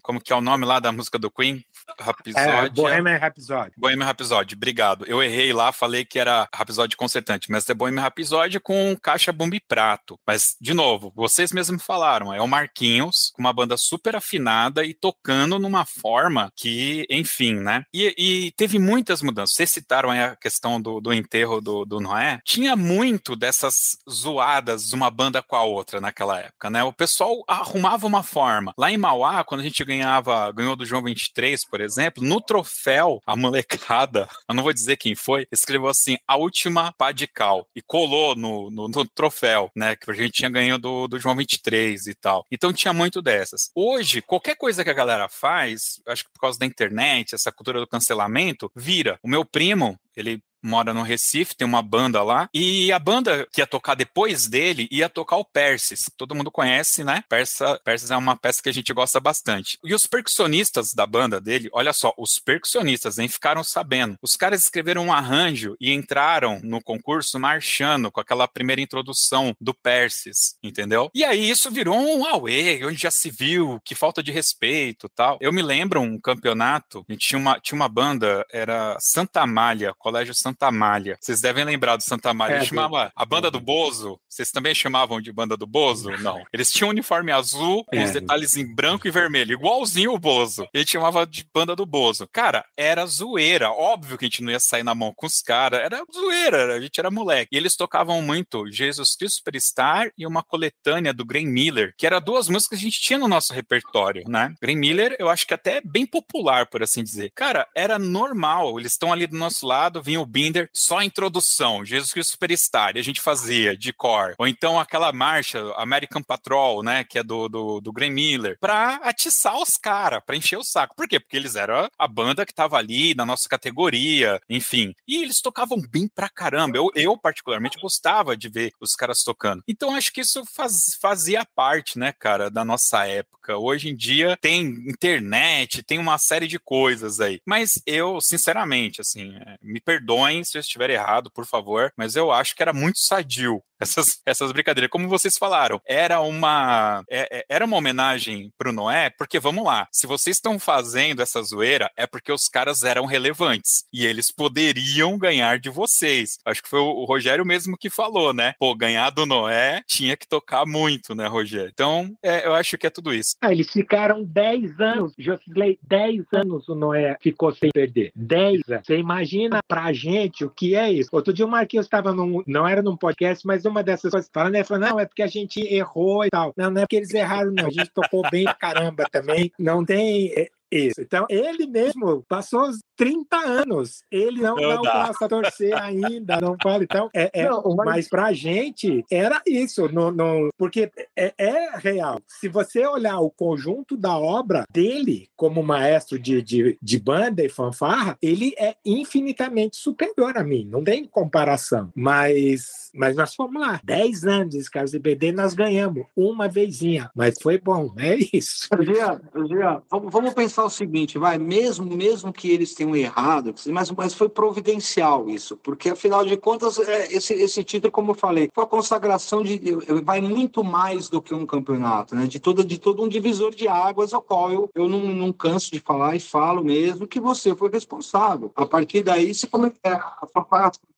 Como que é o nome lá da música do Queen? Rapsódia. É, Bohemian Rhapsody. Bohemian Rhapsody, obrigado. Eu errei lá, falei que era Rhapsody concertante, mas é Bohemian Rhapsody com caixa bomba e prato. Mas, de novo, vocês mesmos falaram, é o Marquinhos, com uma banda super afinada e tocando numa forma que, enfim, né? E, e teve muitas mudanças. Vocês citaram aí a questão do, do enterro do, do Noé. Tinha muito dessas zoadas de uma banda com a outra naquela época, né? O pessoal arrumava uma forma. Lá em Mauá, quando a gente ganhava, ganhou do João 23, por exemplo, no troféu, a molecada, eu não vou dizer quem foi, escreveu assim, a última pá de cal, e colou no, no, no troféu, né, que a gente tinha ganho do, do João 23 e tal. Então tinha muito dessas. Hoje, qualquer coisa que a galera faz, acho que por causa da internet, essa cultura do cancelamento, vira. O meu primo, ele mora no Recife, tem uma banda lá, e a banda que ia tocar depois dele ia tocar o Persis. Todo mundo conhece, né? Persa, Persis é uma peça que a gente gosta bastante. E os percussionistas da banda dele, olha só, os percussionistas nem ficaram sabendo. Os caras escreveram um arranjo e entraram no concurso marchando com aquela primeira introdução do Persis, entendeu? E aí isso virou um auê, onde já se viu que falta de respeito tal. Eu me lembro um campeonato, tinha uma, tinha uma banda, era Santa Malha, Colégio Santa Malha. Vocês devem lembrar do Santa Malha. É, chamava a banda do Bozo. Vocês também chamavam de banda do Bozo? Não. Eles tinham um uniforme azul é. os detalhes em branco e vermelho, igualzinho o Bozo. Ele chamava de banda do Bozo. Cara, era zoeira. Óbvio que a gente não ia sair na mão com os caras. Era zoeira, a gente era moleque. E eles tocavam muito Jesus Cristo Superstar e uma coletânea do Graham Miller, que era duas músicas que a gente tinha no nosso repertório, né? Graham Miller, eu acho que até é bem popular, por assim dizer. Cara, era normal. Eles estão ali do nosso lado, feriado, vinha o Binder, só a introdução, Jesus Cristo Superstar, e a gente fazia de cor. Ou então aquela marcha, American Patrol, né, que é do, do, do Graham Miller, pra atiçar os caras, pra encher o saco. Por quê? Porque eles eram a banda que tava ali na nossa categoria, enfim. E eles tocavam bem pra caramba. Eu, eu particularmente, gostava de ver os caras tocando. Então, acho que isso faz, fazia parte, né, cara, da nossa época. Hoje em dia tem internet, tem uma série de coisas aí. Mas eu, sinceramente, assim, é, me perdoem se eu estiver errado, por favor, mas eu acho que era muito sadio essas, essas brincadeiras. Como vocês falaram, era uma, é, é era uma homenagem pro Noé, porque vamos lá, se vocês estão fazendo essa zoeira, é porque os caras eram relevantes e eles poderiam ganhar de vocês. Acho que foi o, Rogério mesmo que falou, né? Pô, ganhar do Noé tinha que tocar muito, né, Rogério? Então, é, eu acho que é tudo isso. Ah, eles ficaram 10 anos, Josilei, 10 anos o Noé ficou sem perder. 10 anos. Você imagina pra gente o que é isso? Outro dia o Marquinhos estava não era num podcast, mas uma dessas coisas falando, né? Falando, não, é porque a gente errou e tal. Não, não é porque eles erraram, não. A gente tocou bem pra caramba também. Não tem. Isso. Então, ele mesmo passou 30 anos. Ele não, não, não passa a torcer ainda, não fala. Então, é, é não, mas... mas pra gente era isso. No, no, porque é, é, real. Se você olhar o conjunto da obra dele como maestro de, de, de banda e fanfarra, ele é infinitamente superior a mim. Não tem comparação. Mas, mas nós fomos lá. 10 anos de BD, nós ganhamos uma vezinha. Mas foi bom. É isso. Gia, Gia, vamos, vamos pensar o seguinte, vai, mesmo, mesmo que eles tenham errado, mas, mas foi providencial isso, porque afinal de contas, é, esse, esse título, como eu falei, foi a consagração de. vai muito mais do que um campeonato, né? De todo, de todo um divisor de águas, ao qual eu, eu não, não canso de falar e falo mesmo que você foi responsável. A partir daí, se como é,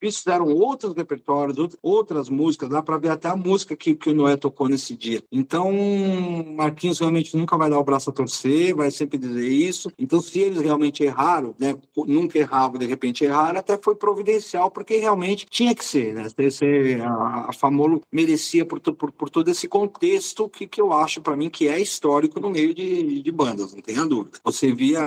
fizeram outros repertórios, outras músicas, dá para ver até a música que, que o Noé tocou nesse dia. Então, Marquinhos realmente nunca vai dar o braço a torcer, vai sempre dizer isso. Então, se eles realmente erraram, né, nunca erravam, de repente erraram, até foi providencial, porque realmente tinha que ser, né? Esse, a, a Famolo merecia por, por, por, todo esse contexto que, que eu acho, para mim, que é histórico no meio de, de bandas, não tenha dúvida. Você via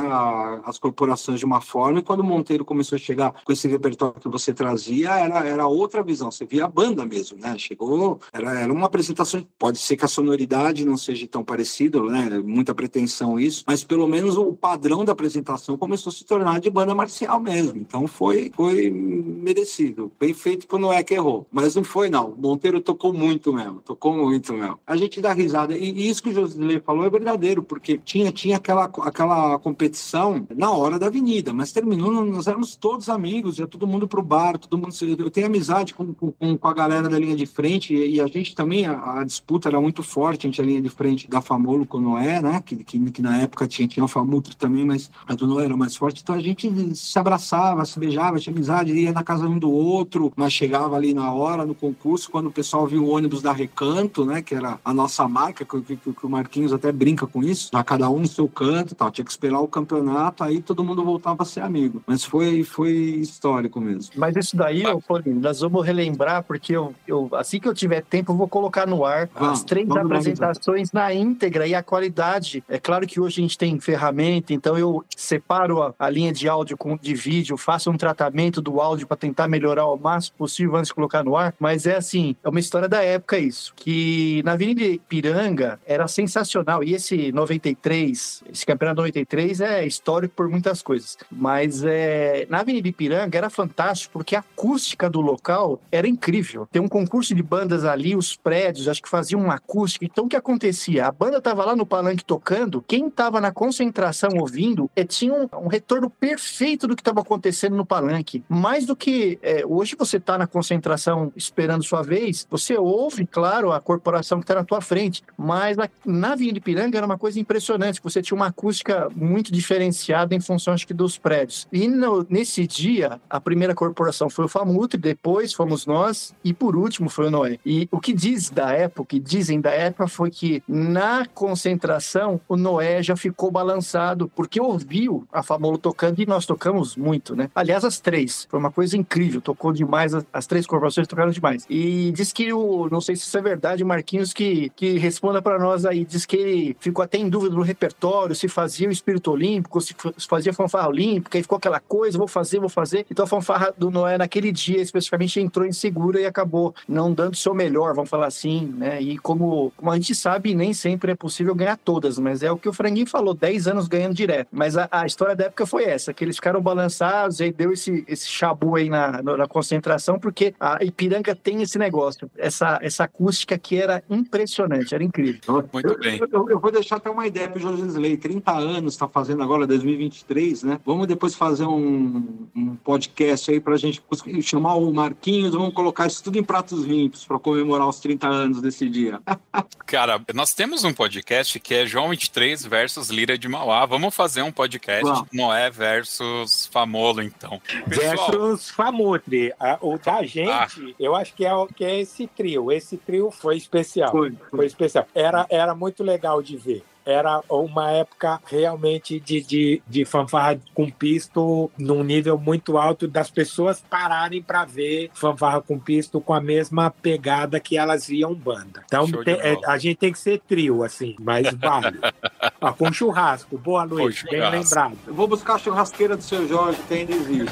as corporações de uma forma e quando o Monteiro começou a chegar com esse repertório que você trazia, era, era outra visão. Você via a banda mesmo, né? Chegou, era, era uma apresentação, pode ser que a sonoridade não seja tão parecida, né? Muita pretensão isso, mas pelo menos o padrão da apresentação começou a se tornar de banda marcial mesmo. Então foi, foi merecido. Bem feito pro Noé que errou. Mas não foi, não. Monteiro tocou muito mesmo. Tocou muito mesmo. A gente dá risada. E isso que o Josilei falou é verdadeiro, porque tinha, tinha aquela, aquela competição na hora da avenida, mas terminou, nós éramos todos amigos, ia todo mundo pro bar, todo mundo. Eu tenho amizade com, com, com a galera da linha de frente, e, e a gente também, a, a, disputa era muito forte, a gente a linha de frente da Famolo com o Noé, né? Que, que, que na época tinha, tinha o Famultro também, mas a do Noé era mais forte, então a gente se abraçava, se beijava, tinha amizade, ia na casa um do outro, mas chegava ali na hora, no concurso, quando o pessoal viu o ônibus da Recanto, né, que era a nossa marca, que, que, que o Marquinhos até brinca com isso, já cada um no seu canto tal, tinha que esperar o campeonato, aí todo mundo voltava a ser amigo. Mas foi, foi histórico mesmo. Mas isso daí, ô, Paulinho, nós vamos relembrar, porque eu, eu, assim que eu tiver tempo, eu vou colocar no ar vamos, as três apresentações na íntegra e a qualidade. É claro que hoje a gente tem ferramenta, então eu separo a, a linha de áudio com de vídeo, faço um tratamento do áudio para tentar melhorar o máximo possível antes de colocar no ar, mas é assim, é uma história da época isso, que na Avenida Ipiranga era sensacional, e esse 93, esse campeonato 93 é histórico por muitas coisas, mas é, na Avenida Ipiranga era fantástico porque a acústica do local era incrível. Tem um concurso de bandas ali, os prédios, acho que faziam uma acústica, então o que acontecia? A banda tava lá no palanque tocando, quem tava na concentração ouvindo, é, tinha um, um retorno perfeito do que estava acontecendo no palanque. Mais do que é, hoje você está na concentração esperando sua vez, você ouve, claro, a corporação que está na tua frente, mas na, Vinha de Piranga era uma coisa impressionante, você tinha uma acústica muito diferenciada em função, acho que, dos prédios. E no, nesse dia, a primeira corporação foi o Famutre, depois fomos nós, e por último foi o Noé. E o que diz da época, o que dizem da época foi que na concentração o Noé já ficou balançando interessado, porque ouviu a Famolo tocando e nós tocamos muito, né? Aliás, as três. Foi uma coisa incrível, tocou demais, as, três corporações tocaram demais. E diz que o, não sei se isso é verdade, Marquinhos, que, que responda para nós aí, diz que ele ficou até em dúvida no repertório, se fazia o espírito olímpico, se fazia fanfarra olímpica, e ficou aquela coisa, vou fazer, vou fazer. Então a fanfarra do Noé naquele dia especificamente entrou insegura e acabou não dando o seu melhor, vamos falar assim, né? E como, como a gente sabe, nem sempre é possível ganhar todas, mas é o que o Franguinho falou, 10 anos ganhando direto. Mas a, a história da época foi essa, que eles ficaram balançados e deu esse, esse chabu aí na, na concentração, porque a Ipiranga tem esse negócio, essa, essa acústica que era impressionante, era incrível. Muito bem. Eu, eu, eu vou deixar até uma ideia para o Jorge Slay, 30 anos está fazendo agora, 2023, né? Vamos depois fazer um, um podcast aí para a gente chamar o Marquinhos, vamos colocar isso tudo em pratos limpos para comemorar os 30 anos desse dia. Cara, nós temos um podcast que é João 23 versus Lira de Mauá. Vamos fazer um podcast Bom. Noé versus Famolo, então. Pessoal, versus Famutri. O da gente, ah. eu acho que é, que é esse trio. Esse trio foi especial. Foi, foi. foi especial. Era, era muito legal de ver era uma época realmente de, de, de fanfarra com pisto num nível muito alto das pessoas pararem para ver fanfarra com pisto com a mesma pegada que elas iam banda. Então te, é, a gente tem que ser trio, assim, mas vale. ah, com churrasco, boa noite, bem lembrado. Eu vou buscar a churrasqueira do seu Jorge, que ainda existe.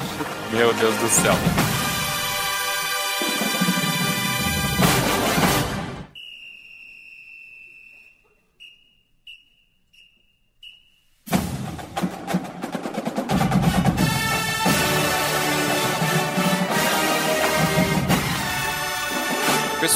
Meu Deus do céu.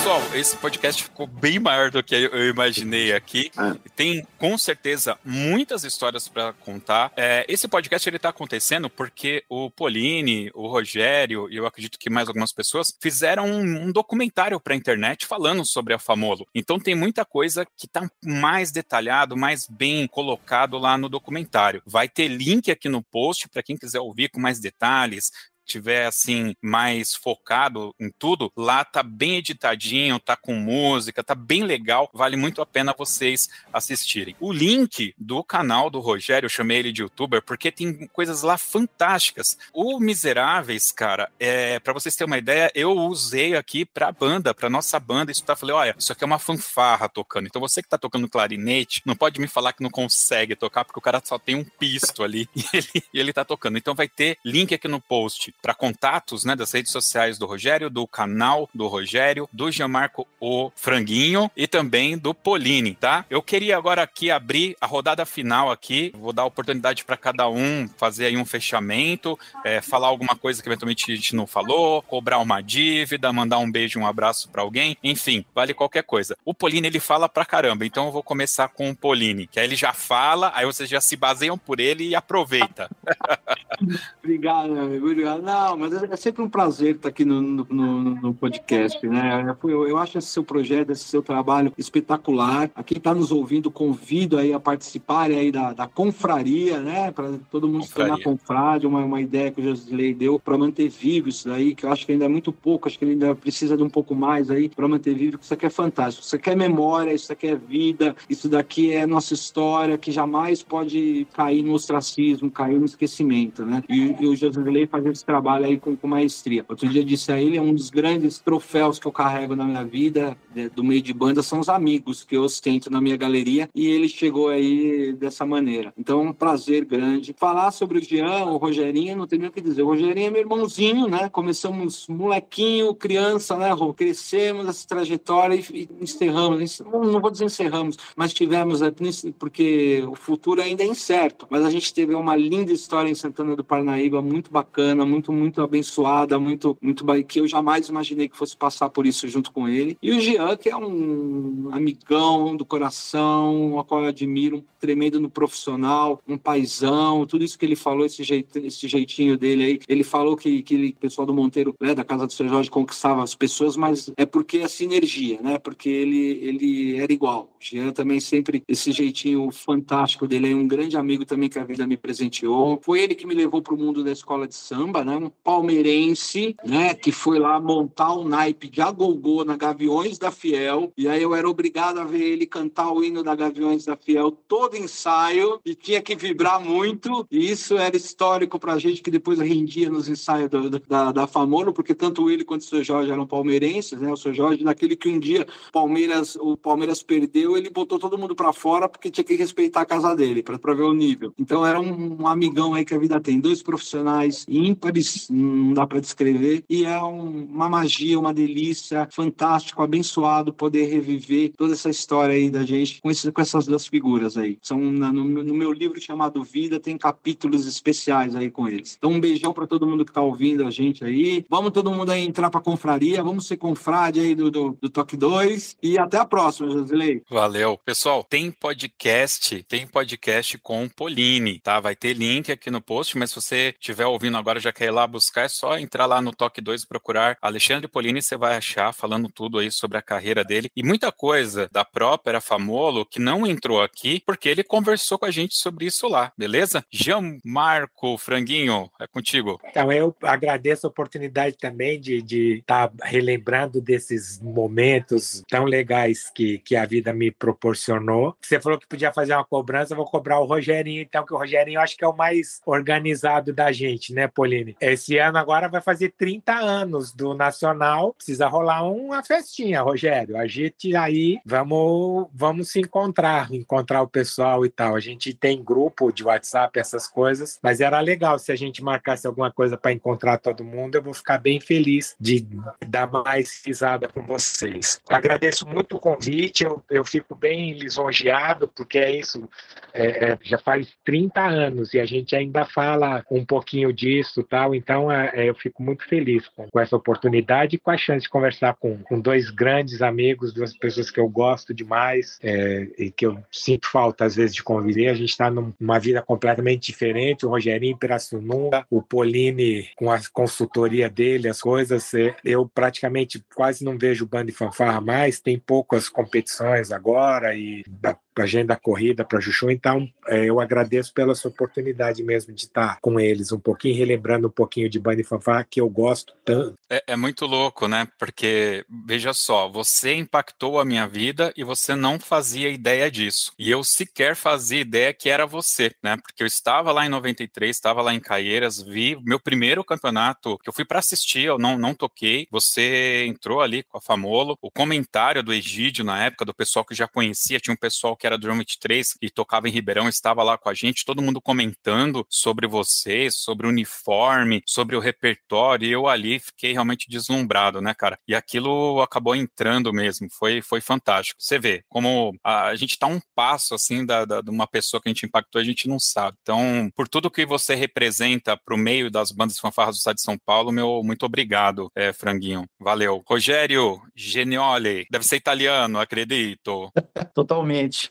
Pessoal, esse podcast ficou bem maior do que eu imaginei aqui. É. Tem, com certeza, muitas histórias para contar. É, esse podcast ele está acontecendo porque o Pauline, o Rogério e eu acredito que mais algumas pessoas fizeram um, um documentário para a internet falando sobre a Famolo. Então tem muita coisa que está mais detalhado, mais bem colocado lá no documentário. Vai ter link aqui no post para quem quiser ouvir com mais detalhes, tiver assim mais focado em tudo, lá tá bem editadinho, tá com música, tá bem legal, vale muito a pena vocês assistirem. O link do canal do Rogério, eu chamei ele de youtuber porque tem coisas lá fantásticas. O Miseráveis, cara, é para vocês terem uma ideia, eu usei aqui para banda, para nossa banda, isso tá falei, olha, isso aqui é uma fanfarra tocando. Então você que tá tocando clarinete, não pode me falar que não consegue tocar porque o cara só tem um pisto ali e ele, e ele tá tocando. Então vai ter link aqui no post para contatos né, das redes sociais do Rogério, do canal do Rogério, do Gianmarco O Franguinho e também do Polini, tá? Eu queria agora aqui abrir a rodada final aqui, vou dar oportunidade para cada um fazer aí um fechamento, é, falar alguma coisa que eventualmente a gente não falou, cobrar uma dívida, mandar um beijo, um abraço para alguém, enfim, vale qualquer coisa. O Polini ele fala pra caramba, então eu vou começar com o Polini, que aí ele já fala, aí vocês já se baseiam por ele e aproveita. obrigado, meu amigo, obrigado. Não, mas é, é sempre um prazer estar aqui no, no, no podcast, né? Eu, eu, acho esse seu projeto, esse seu trabalho espetacular. A quem está nos ouvindo, convido aí a participarem aí da, da confraria, né? Para todo mundo se tornar confrade, uma, uma ideia que o Josilei deu para manter vivo isso daí, que eu acho que ainda é muito pouco, acho que ele ainda precisa de um pouco mais aí para manter vivo, isso aqui é fantástico. Isso aqui é memória, isso aqui é vida, isso daqui é nossa história, que jamais pode cair no ostracismo, cair no esquecimento, né? E, e o Josilei faz esse trabalho aí com, com maestria. Outro dia disse a ele, é um dos grandes troféus que eu carrego na minha vida, do meio de banda, são os amigos que eu ostento na minha galeria, e ele chegou aí dessa maneira. Então, é um prazer grande. Falar sobre o Jean, o Rogerinho, não tem nem o que dizer. O Rogerinho é meu irmãozinho, né? Começamos molequinho, criança, né, Rô? Crescemos essa trajetória e, e encerramos. Não vou dizer encerramos, mas tivemos, é, porque o futuro ainda é incerto, mas a gente teve uma linda história em Santana do Parnaíba, muito bacana, muito, muito abençoada, muito, muito que eu jamais imaginei que fosse passar por isso junto com ele. E o Jean, que é um amigão do coração, a qual eu admiro, um tremendo no profissional, um paizão, tudo isso que ele falou, esse, esse jeitinho dele aí. Ele falou que, que o pessoal do Monteiro, né, da Casa do Sr. Jorge, conquistava as pessoas, mas é porque a sinergia, né? Porque ele, ele era igual. O Jean também sempre, esse jeitinho fantástico dele, é um grande amigo também que a vida me presenteou. Foi ele que me levou para o mundo da escola de samba, né? Um palmeirense, né? Que foi lá montar o naipe de agogô na Gaviões da Fiel. E aí eu era obrigado a ver ele cantar o hino da Gaviões da Fiel todo ensaio e tinha que vibrar muito. E isso era histórico para a gente que depois rendia nos ensaios do, da, da Famolo, porque tanto ele quanto o seu Jorge eram palmeirenses, né? O seu Jorge, naquele que um dia Palmeiras, o Palmeiras perdeu, ele botou todo mundo para fora porque tinha que respeitar a casa dele, para ver o nível. Então era um, um, amigão aí que a vida tem. Dois profissionais ímpares, não dá para descrever, e é um, uma magia, uma delícia, fantástico, abençoado poder reviver toda essa história aí da gente com, esse, com essas duas figuras aí. São no, no meu livro chamado Vida, tem capítulos especiais aí com eles. Então um beijão para todo mundo que está ouvindo a gente aí. Vamos todo mundo aí entrar para confraria, vamos ser confrade aí do, do, do Toque 2 e até a próxima, Josilei. Valeu. Pessoal, tem podcast, tem podcast com Pauline, tá? Vai ter link aqui no post, mas se você estiver ouvindo agora, já quer lá buscar, é só entrar lá no Toque 2 e procurar Alexandre Polini, você vai achar falando tudo aí sobre a carreira dele e muita coisa da própria Famolo que não entrou aqui, porque ele conversou com a gente sobre isso lá, beleza? Jean Marco Franguinho, é contigo. Então, eu agradeço a oportunidade também de estar tá relembrando desses momentos tão legais que, que a vida me proporcionou. Você falou que podia fazer uma cobrança, eu vou cobrar o Rogerinho, então, que o Rogerinho acho que é o mais organizado da gente, né, Pauline? Esse ano agora vai fazer 30 anos do Nacional, precisa rolar uma festinha, Rogério. A gente aí, vamos, vamos se encontrar, encontrar o pessoal e tal. A gente tem grupo de WhatsApp, essas coisas, mas era legal se a gente marcasse alguma coisa para encontrar todo mundo, eu vou ficar bem feliz de dar mais risada com vocês. Agradeço muito o convite, eu, eu fico bem lisonjeado, porque é isso, é, é, já faz 30 anos e a gente ainda fala um pouquinho disso tal, então é, é, eu fico muito feliz com, com, essa oportunidade e com a chance de conversar com, com dois grandes amigos, duas pessoas que eu gosto demais é, e que eu sinto falta às vezes de conviver. A gente está numa vida completamente diferente, o Rogerinho Pirassununga, o Pauline com a consultoria dele, as coisas, é, eu praticamente quase não vejo banda e fanfarra mais, tem poucas competições agora e agenda corrida para Juchu. Então, é, eu agradeço pela sua oportunidade mesmo de estar com eles um pouquinho, relembrando um pouquinho de Banda e Fanfá, que eu gosto tanto. É, é, muito louco, né? Porque, veja só, você impactou a minha vida e você não fazia ideia disso. E eu sequer fazia ideia que era você, né? Porque eu estava lá em 93, estava lá em Caieiras, vi meu primeiro campeonato, que eu fui para assistir, eu não, não toquei. Você entrou ali com a Famolo, o comentário do Egídio na época, do pessoal que já conhecia, tinha um pessoal que que era do Drum 23 e tocava em Ribeirão, estava lá com a gente, todo mundo comentando sobre você, sobre o uniforme, sobre o repertório, e eu ali fiquei realmente deslumbrado, né, cara? E aquilo acabou entrando mesmo, foi, foi fantástico. Você vê como a, a gente tá um passo, assim, da, da, de uma pessoa que a gente impactou, a gente não sabe. Então, por tudo que você representa pro meio das bandas fanfarras do estado de São Paulo, meu muito obrigado, é, Franguinho. Valeu. Rogério Genioli, deve ser italiano, acredito. Totalmente.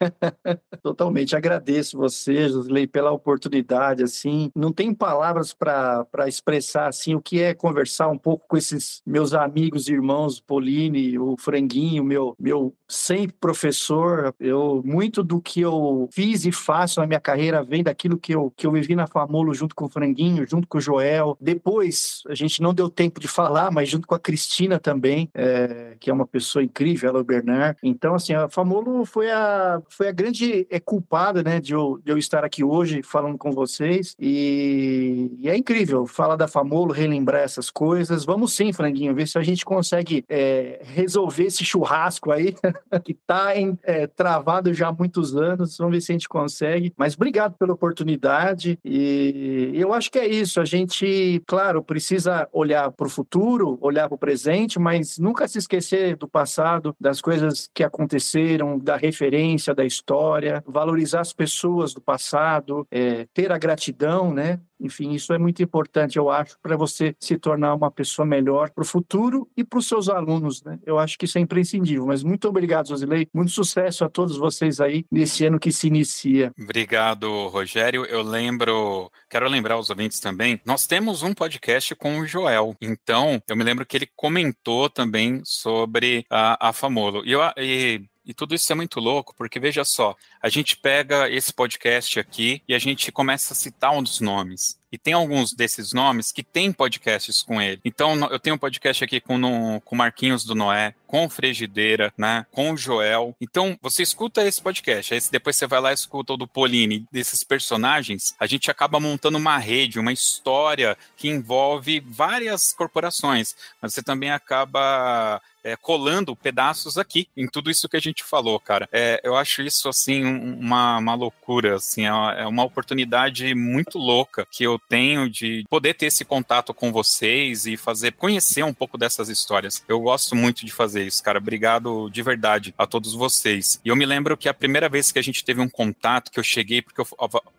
Totalmente. Agradeço você, Josley, pela oportunidade. Assim, não tem palavras para expressar assim o que é conversar um pouco com esses meus amigos, irmãos, Pauline, o Franguinho, meu meu sempre professor. Eu muito do que eu fiz e faço na minha carreira vem daquilo que eu que eu vivi na Famolo junto com o Franguinho, junto com o Joel. Depois a gente não deu tempo de falar, mas junto com a Cristina também, é, que é uma pessoa incrível, ela o Bernard. Então assim, a Famolo foi a foi a grande é, culpada, né, de eu, de eu estar aqui hoje falando com vocês. E, e, é incrível falar da Famolo, relembrar essas coisas. Vamos sim, Franguinho, ver se a gente consegue é, resolver esse churrasco aí, que está é, travado já há muitos anos. Vamos ver se a gente consegue. Mas obrigado pela oportunidade. E eu acho que é isso. A gente, claro, precisa olhar para o futuro, olhar para o presente, mas nunca se esquecer do passado, das coisas que aconteceram, da referência, da da história, valorizar as pessoas do passado, é, ter a gratidão, né? Enfim, isso é muito importante, eu acho, para você se tornar uma pessoa melhor para o futuro e para os seus alunos, né? Eu acho que isso é imprescindível. Mas muito obrigado, Josilei. Muito sucesso a todos vocês aí nesse ano que se inicia. Obrigado, Rogério. Eu lembro, quero lembrar os ouvintes também, nós temos um podcast com o Joel. Então, eu me lembro que ele comentou também sobre a, a Famolo. E, eu, e e tudo isso é muito louco, porque veja só, a gente pega esse podcast aqui e a gente começa a citar um dos nomes. E tem alguns desses nomes que tem podcasts com ele. Então, eu tenho um podcast aqui com, no, com Marquinhos do Noé, com Frigideira, né? Com Joel. Então, você escuta esse podcast, aí depois você vai lá e escuta o do Pauline, desses personagens, a gente acaba montando uma rede, uma história que envolve várias corporações, mas você também acaba é, colando pedaços aqui em tudo isso que a gente falou, cara. É, eu acho isso, assim, uma, uma loucura, assim, é é uma oportunidade muito louca que eu tenho de poder ter esse contato com vocês e fazer, conhecer um pouco dessas histórias. Eu gosto muito de fazer isso, cara. Obrigado de verdade a todos vocês. E eu me lembro que a primeira vez que a gente teve um contato, que eu cheguei, porque eu.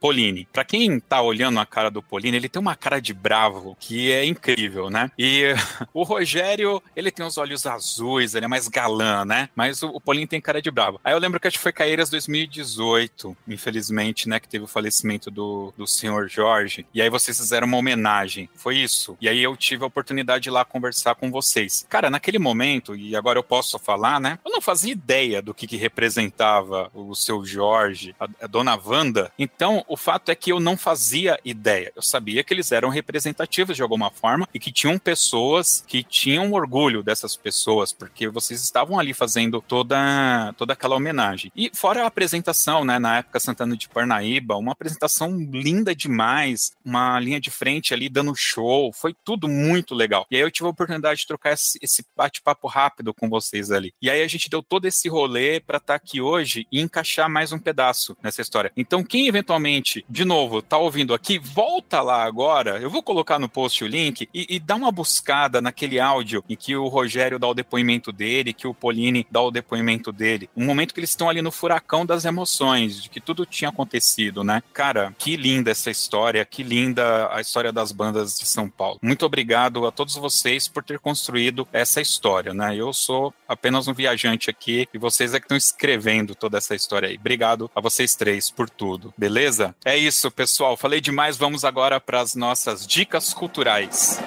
Pauline, pra quem tá olhando a cara do Pauline, ele tem uma cara de bravo que é incrível, né? E o Rogério, ele tem os olhos azuis ele é mais galã, né? Mas o, Paulinho tem cara de bravo. Aí eu lembro que acho que foi Caeiras 2018, infelizmente, né? Que teve o falecimento do, do senhor Jorge. E aí vocês fizeram uma homenagem. Foi isso. E aí eu tive a oportunidade de ir lá conversar com vocês. Cara, naquele momento, e agora eu posso falar, né? Eu não fazia ideia do que, que representava o seu Jorge, a, a dona Wanda. Então, o fato é que eu não fazia ideia. Eu sabia que eles eram representativos de alguma forma e que tinham pessoas que tinham orgulho dessas pessoas porque vocês estavam ali fazendo toda, toda aquela homenagem. E fora a apresentação, né, na época Santana de Parnaíba, uma apresentação linda demais, uma linha de frente ali dando show, foi tudo muito legal. E aí eu tive a oportunidade de trocar esse, esse bate-papo rápido com vocês ali. E aí a gente deu todo esse rolê para estar tá aqui hoje e encaixar mais um pedaço nessa história. Então, quem eventualmente, de novo, tá ouvindo aqui, volta lá agora. Eu vou colocar no post o link e, e dá uma buscada naquele áudio em que o Rogério dá o depoimento dele, que o Polini dá o depoimento dele. Um momento que eles estão ali no furacão das emoções, de que tudo tinha acontecido, né? Cara, que linda essa história, que linda a história das bandas de São Paulo. Muito obrigado a todos vocês por ter construído essa história, né? Eu sou apenas um viajante aqui e vocês é que estão escrevendo toda essa história aí. Obrigado a vocês três por tudo, beleza? É isso, pessoal. Falei demais, vamos agora para as nossas dicas culturais.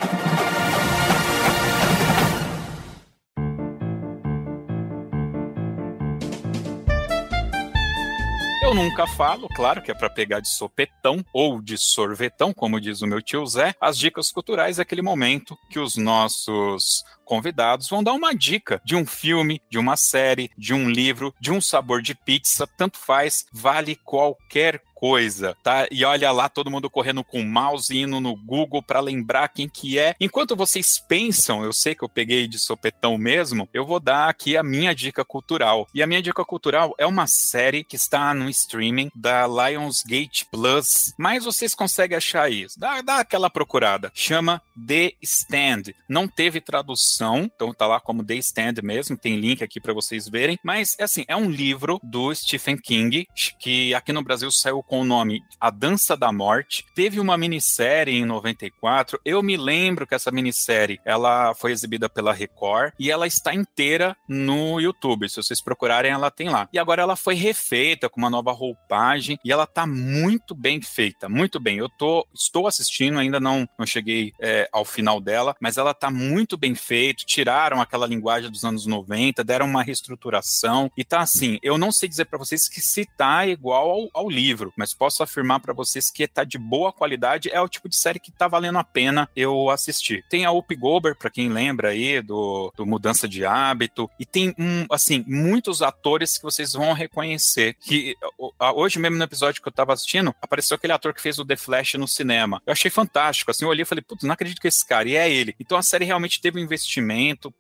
Eu nunca falo, claro que é para pegar de sopetão ou de sorvetão, como diz o meu tio Zé. As dicas culturais é aquele momento que os nossos convidados vão dar uma dica de um filme, de uma série, de um livro, de um sabor de pizza, tanto faz, vale qualquer coisa, tá? E olha lá todo mundo correndo com o mouse indo no Google para lembrar quem que é. Enquanto vocês pensam, eu sei que eu peguei de sopetão mesmo, eu vou dar aqui a minha dica cultural. E a minha dica cultural é uma série que está no streaming da Lionsgate Plus, mas vocês conseguem achar isso. Dá, dá aquela procurada. Chama The Stand. Não teve tradução, então tá lá como The Stand mesmo, tem link aqui para vocês verem, mas assim, é um livro do Stephen King que aqui no Brasil saiu com o nome A Dança da Morte. Teve uma minissérie em 94. Eu me lembro que essa minissérie ela foi exibida pela Record e ela está inteira no YouTube. Se vocês procurarem, ela tem lá. E agora ela foi refeita com uma nova roupagem e ela tá muito bem feita, muito bem. Eu tô, estou assistindo, ainda não, não cheguei é, ao final dela, mas ela tá muito bem feita. Tiraram aquela linguagem dos anos 90, deram uma reestruturação e tá assim. Eu não sei dizer para vocês que se tá igual ao, ao livro, mas posso afirmar para vocês que tá de boa qualidade, é o tipo de série que tá valendo a pena eu assistir. Tem a Up Gober, para quem lembra aí do, do Mudança de Hábito, e tem um, assim, muitos atores que vocês vão reconhecer que hoje mesmo no episódio que eu tava assistindo, apareceu aquele ator que fez o The Flash no cinema. Eu achei fantástico, assim, eu olhei e falei, putz, não acredito que esse cara, e é ele. Então a série realmente teve um investimento,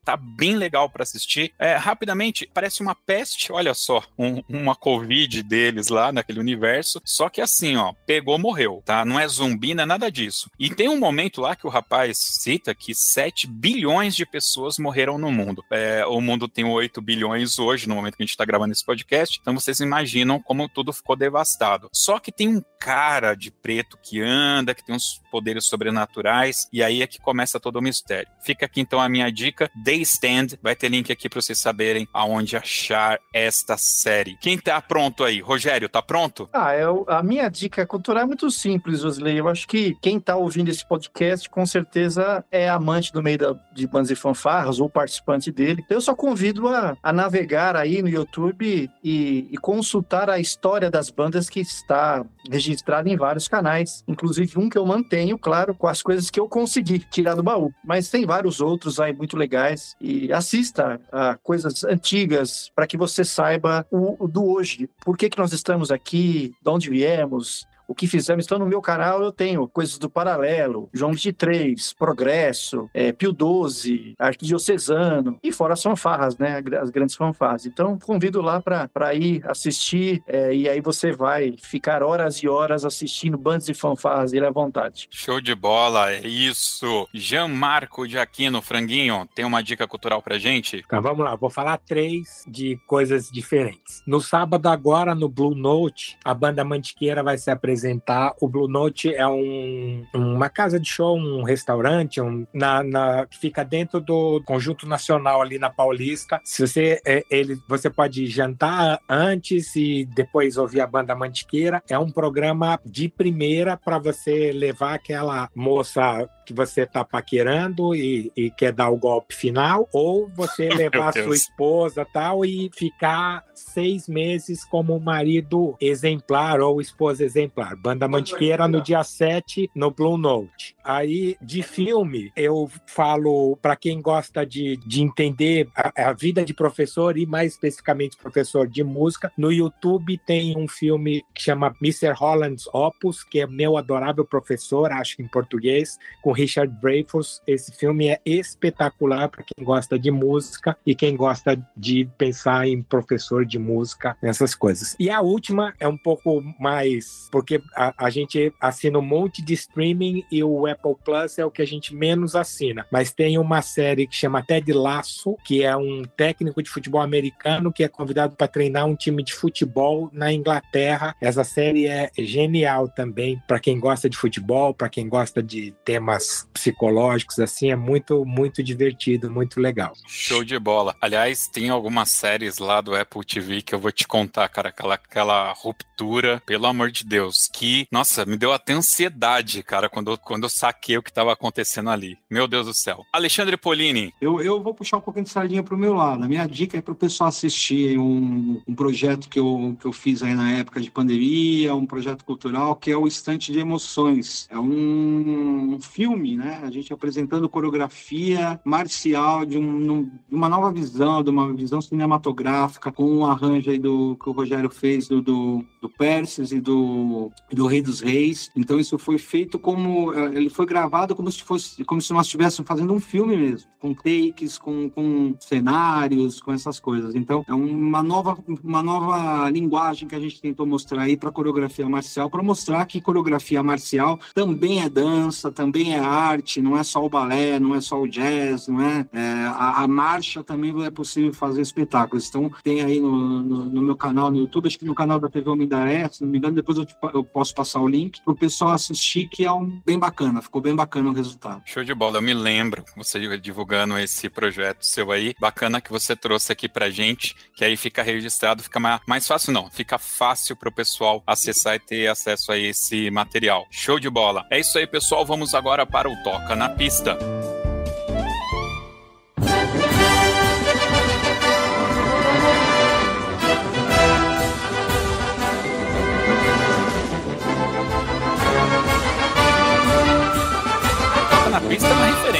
tá bem legal para assistir. É, rapidamente, parece uma peste, olha só, um, uma Covid deles lá naquele universo, só que assim, ó, pegou, morreu, tá? Não é zumbi, não é nada disso. E tem um momento lá que o rapaz cita que 7 bilhões de pessoas morreram no mundo. É, o mundo tem 8 bilhões hoje, no momento que a gente tá gravando esse podcast. Então vocês imaginam como tudo ficou devastado. Só que tem um cara de preto que anda, que tem uns poderes sobrenaturais, e aí é que começa todo o mistério. Fica aqui então a minha minha dica, Day Stand. Vai ter link aqui para vocês saberem aonde achar esta série. Quem tá pronto aí? Rogério, tá pronto? Ah, eu, a minha dica cultural é muito simples, Josley. Eu acho que quem tá ouvindo esse podcast com certeza é amante do meio da, de bandas e fanfarras ou participante dele. Eu só convido a, a navegar aí no YouTube e, e consultar a história das bandas que está registrada em vários canais, inclusive um que eu mantenho, claro, com as coisas que eu consegui tirar do baú. Mas tem vários outros aí muito legais. E assista a coisas antigas para que você saiba o, o, do hoje. Por que, que nós estamos aqui, de onde viemos, o que fizemos. Então, no meu canal eu tenho coisas do Paralelo, João 23, Progresso, é, Pio 12, Arquidiocesano, e fora as fanfarras, né? As grandes fanfarras. Então, convido lá para ir assistir, é, e aí você vai ficar horas e horas assistindo bandas e fanfarras dele à vontade. Show de bola, é isso. Jean Marco de Aquino, Franguinho, tem uma dica cultural pra gente? Então, vamos lá, vou falar três de coisas diferentes. No sábado agora, no Blue Note, a banda Mantiqueira vai se apresentar apresentar. O Blue Note é um, uma casa de show, um restaurante, um, na, na, que fica dentro do Conjunto Nacional ali na Paulista. Se você, é, ele, você pode jantar antes e depois ouvir a banda Mantiqueira. É um programa de primeira para você levar aquela moça que você está paquerando e, e, quer dar o golpe final, ou você levar sua esposa tal e ficar seis meses como marido exemplar ou esposa exemplar. Banda Mantiqueira no dia 7 no Blue Note. Aí, de filme, eu falo para quem gosta de, de entender a, a, vida de professor e mais especificamente professor de música, no YouTube tem um filme que chama Mr. Holland's Opus, que é meu adorável professor, acho que em português, com Richard Dreyfuss. Esse filme é espetacular para quem gosta de música e quem gosta de pensar em professor de música, essas coisas. E a última é um pouco mais, porque a, a gente assina um monte de streaming e o Apple Plus é o que a gente menos assina. Mas tem uma série que chama Ted Lasso, que é um técnico de futebol americano que é convidado para treinar um time de futebol na Inglaterra. Essa série é genial também para quem gosta de futebol, para quem gosta de temas psicológicos, assim, é muito, muito divertido, muito legal. Show de bola. Aliás, tem algumas séries lá do Apple TV que eu vou te contar, cara, aquela, aquela ruptura, pelo amor de Deus, que, nossa, me deu até ansiedade, cara, quando, quando eu saquei o que estava acontecendo ali. Meu Deus do céu. Alexandre Polini. Eu, eu vou puxar um pouquinho de sardinha pro meu lado. A minha dica é para o pessoal assistir um, um projeto que eu, que eu fiz aí na época de pandemia, um projeto cultural, que é o Estante de Emoções. É um, um filme, né? A gente apresentando coreografia marcial de, um, de uma nova visão, de uma visão cinematográfica, com um arranjo aí do que o Rogério fez do, do, do Perses e do, do Rei dos Reis. Então isso foi feito como eh, ele foi gravado como se fosse como se nós estivéssemos fazendo um filme mesmo, com takes, com, com cenários, com essas coisas. Então é uma nova uma nova linguagem que a gente tentou mostrar aí para coreografia marcial, para mostrar que coreografia marcial também é dança, também é arte não é só o balé, não é só o jazz, não é? é a, a, marcha também é possível fazer espetáculos. Então, tem aí no, no, no, meu canal no YouTube, acho que no canal da TV Homendaré, se não me engano, depois eu, te, eu posso passar o link para o pessoal assistir, que é um bem bacana, ficou bem bacana o resultado. Show de bola, eu me lembro você divulgando esse projeto seu aí, bacana que você trouxe aqui pra gente, que aí fica registrado, fica mais, mais fácil não, fica fácil para o pessoal acessar e ter acesso a esse material. Show de bola. É isso aí, pessoal, vamos agora para o Toca na Pista.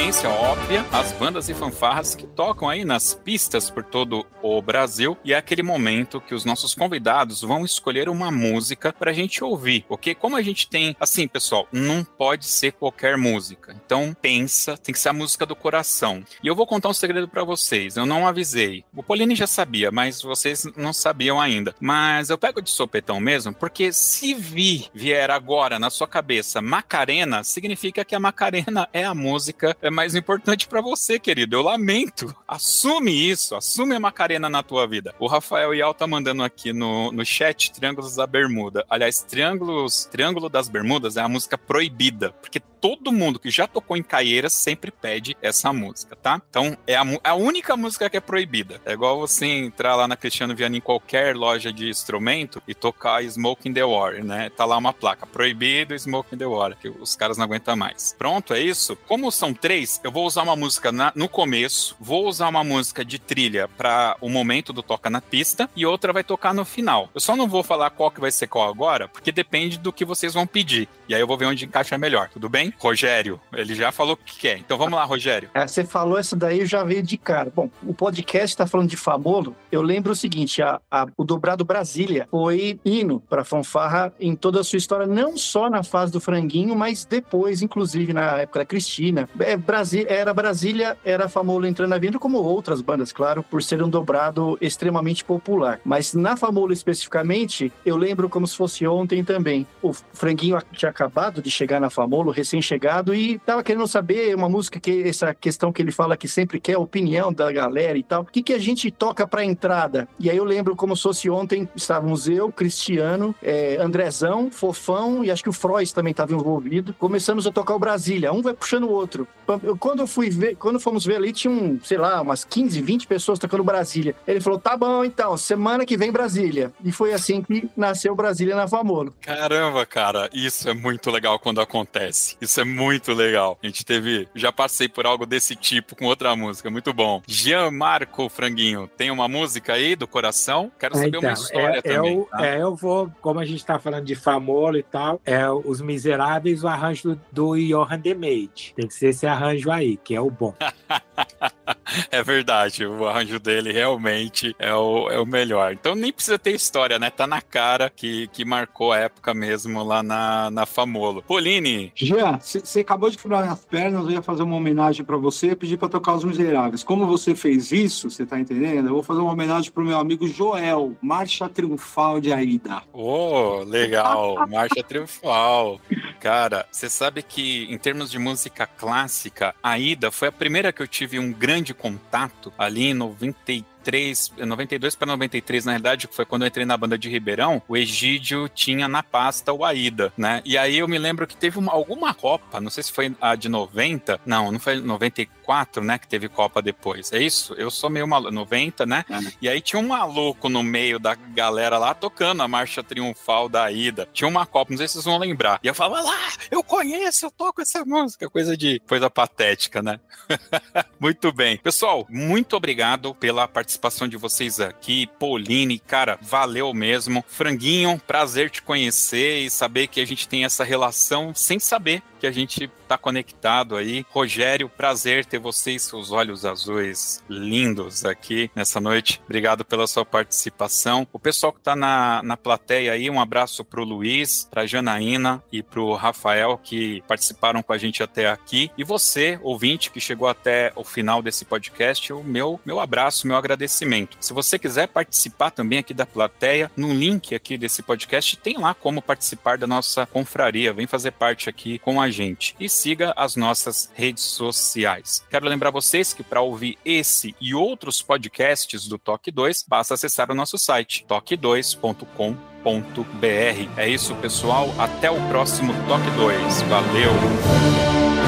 Referência óbvia às bandas e fanfarras que tocam aí nas pistas por todo o Brasil e é aquele momento que os nossos convidados vão escolher uma música para a gente ouvir, porque como a gente tem, assim, pessoal, não pode ser qualquer música. Então pensa, tem que ser a música do coração. E eu vou contar um segredo para vocês. Eu não avisei. O Polini já sabia, mas vocês não sabiam ainda. Mas eu pego de sopetão mesmo, porque se vi vier agora na sua cabeça Macarena, significa que a Macarena é a música é mais importante para você, querido. Eu lamento. Assume isso, assume a Macarena na tua vida. O Rafael Ial tá mandando aqui no, no chat Triângulos da Bermuda. Aliás, Triângulos, Triângulo das Bermudas é a música proibida, porque todo mundo que já tocou em Caieiras sempre pede essa música, tá? Então é a, a única música que é proibida. É igual você entrar lá na Cristiano Viana em qualquer loja de instrumento e tocar Smoke in the Water, né? Tá lá uma placa, proibido Smoke in the Water, que os caras não aguentam mais. Pronto, é isso? Como são três, eu vou usar uma música na, no começo, vou usar uma música de trilha para o momento do toca na pista e outra vai tocar no final. Eu só não vou falar qual que vai ser qual agora, porque depende do que vocês vão pedir. E aí eu vou ver onde encaixa melhor, tudo bem? Rogério, ele já falou o que quer. Então vamos lá, Rogério. É, você falou essa daí, já veio de cara. Bom, o podcast está falando de Famolo. Eu lembro o seguinte: a, a, o Dobrado Brasília foi hino para fanfarra em toda a sua história, não só na fase do franguinho, mas depois, inclusive na época da Cristina. É, Brasi era Brasília, era Famolo entrando na vida, como outras bandas, claro, por ser um dobrado extremamente popular. Mas na Famolo especificamente, eu lembro como se fosse ontem também. O franguinho tinha acabado de chegar na Famolo, recém-chegado, e tava querendo saber uma música que essa questão que ele fala que sempre quer a opinião da galera e tal. O que, que a gente toca pra entrada? E aí eu lembro como se fosse ontem, estávamos eu, Cristiano, é, Andrezão, Fofão e acho que o Frois também estava envolvido. Começamos a tocar o Brasília, um vai puxando o outro. Quando eu fui ver, quando fomos ver ali, tinha um, sei lá, umas 15, 20 pessoas tocando Brasília. Ele falou: tá bom, então, semana que vem Brasília. E foi assim que nasceu Brasília na Famolo. Caramba, cara, isso é muito legal quando acontece. Isso é muito legal. A gente teve. Já passei por algo desse tipo com outra música, muito bom. Jean Marco Franguinho, tem uma música aí do coração? Quero saber então, uma história é, também. Eu, tá? é, eu vou, como a gente tá falando de Famolo e tal, é Os Miseráveis, o arranjo do, do Johan de Meij. Tem que ser esse arranjo aí, que é o bom. é verdade, o arranjo dele realmente é o, é o melhor. Então nem precisa ter história, né? Tá na cara que, que marcou a época mesmo lá na, na Famolo. Pauline. Jean, você acabou de quebrar as pernas, eu ia fazer uma homenagem para você e pedir para tocar Os Miseráveis. Como você fez isso, você tá entendendo? Eu vou fazer uma homenagem pro meu amigo Joel, Marcha Triunfal de Aida. Oh, legal, Marcha Triunfal. Cara, você sabe que em termos de música clássica, Aida foi a primeira que eu tive um grande contato ali em 93 93, 92 para 93, na realidade, que foi quando eu entrei na banda de Ribeirão, o Egídio tinha na pasta o Aida, né? E aí eu me lembro que teve uma, alguma Copa, não sei se foi a de 90, não, não foi 94, né, que teve Copa depois. É isso? Eu sou meio maluco, 90, né? É. E aí tinha um maluco no meio da galera lá tocando a marcha triunfal da Aida. Tinha uma Copa, não sei se vocês vão lembrar. E eu falava lá, eu conheço, eu toco essa música, coisa de coisa patética, né? muito bem. Pessoal, muito obrigado pela participação participação de vocês aqui. Pauline, cara, valeu mesmo. Franguinho, prazer te conhecer e saber que a gente tem essa relação sem saber que a gente tá conectado aí. Rogério, prazer ter vocês, seus olhos azuis lindos aqui nessa noite. Obrigado pela sua participação. O pessoal que tá na, na plateia aí, um abraço pro Luiz, pra Janaína e pro Rafael que participaram com a gente até aqui. E você, ouvinte, que chegou até o final desse podcast, o meu, meu abraço, meu agradecimento. Se você quiser participar também aqui da plateia, no link aqui desse podcast, tem lá como participar da nossa confraria. Vem fazer parte aqui com a gente e siga as nossas redes sociais. Quero lembrar vocês que para ouvir esse e outros podcasts do Toque 2, basta acessar o nosso site toque2.com.br. É isso, pessoal. Até o próximo Toque 2. Valeu!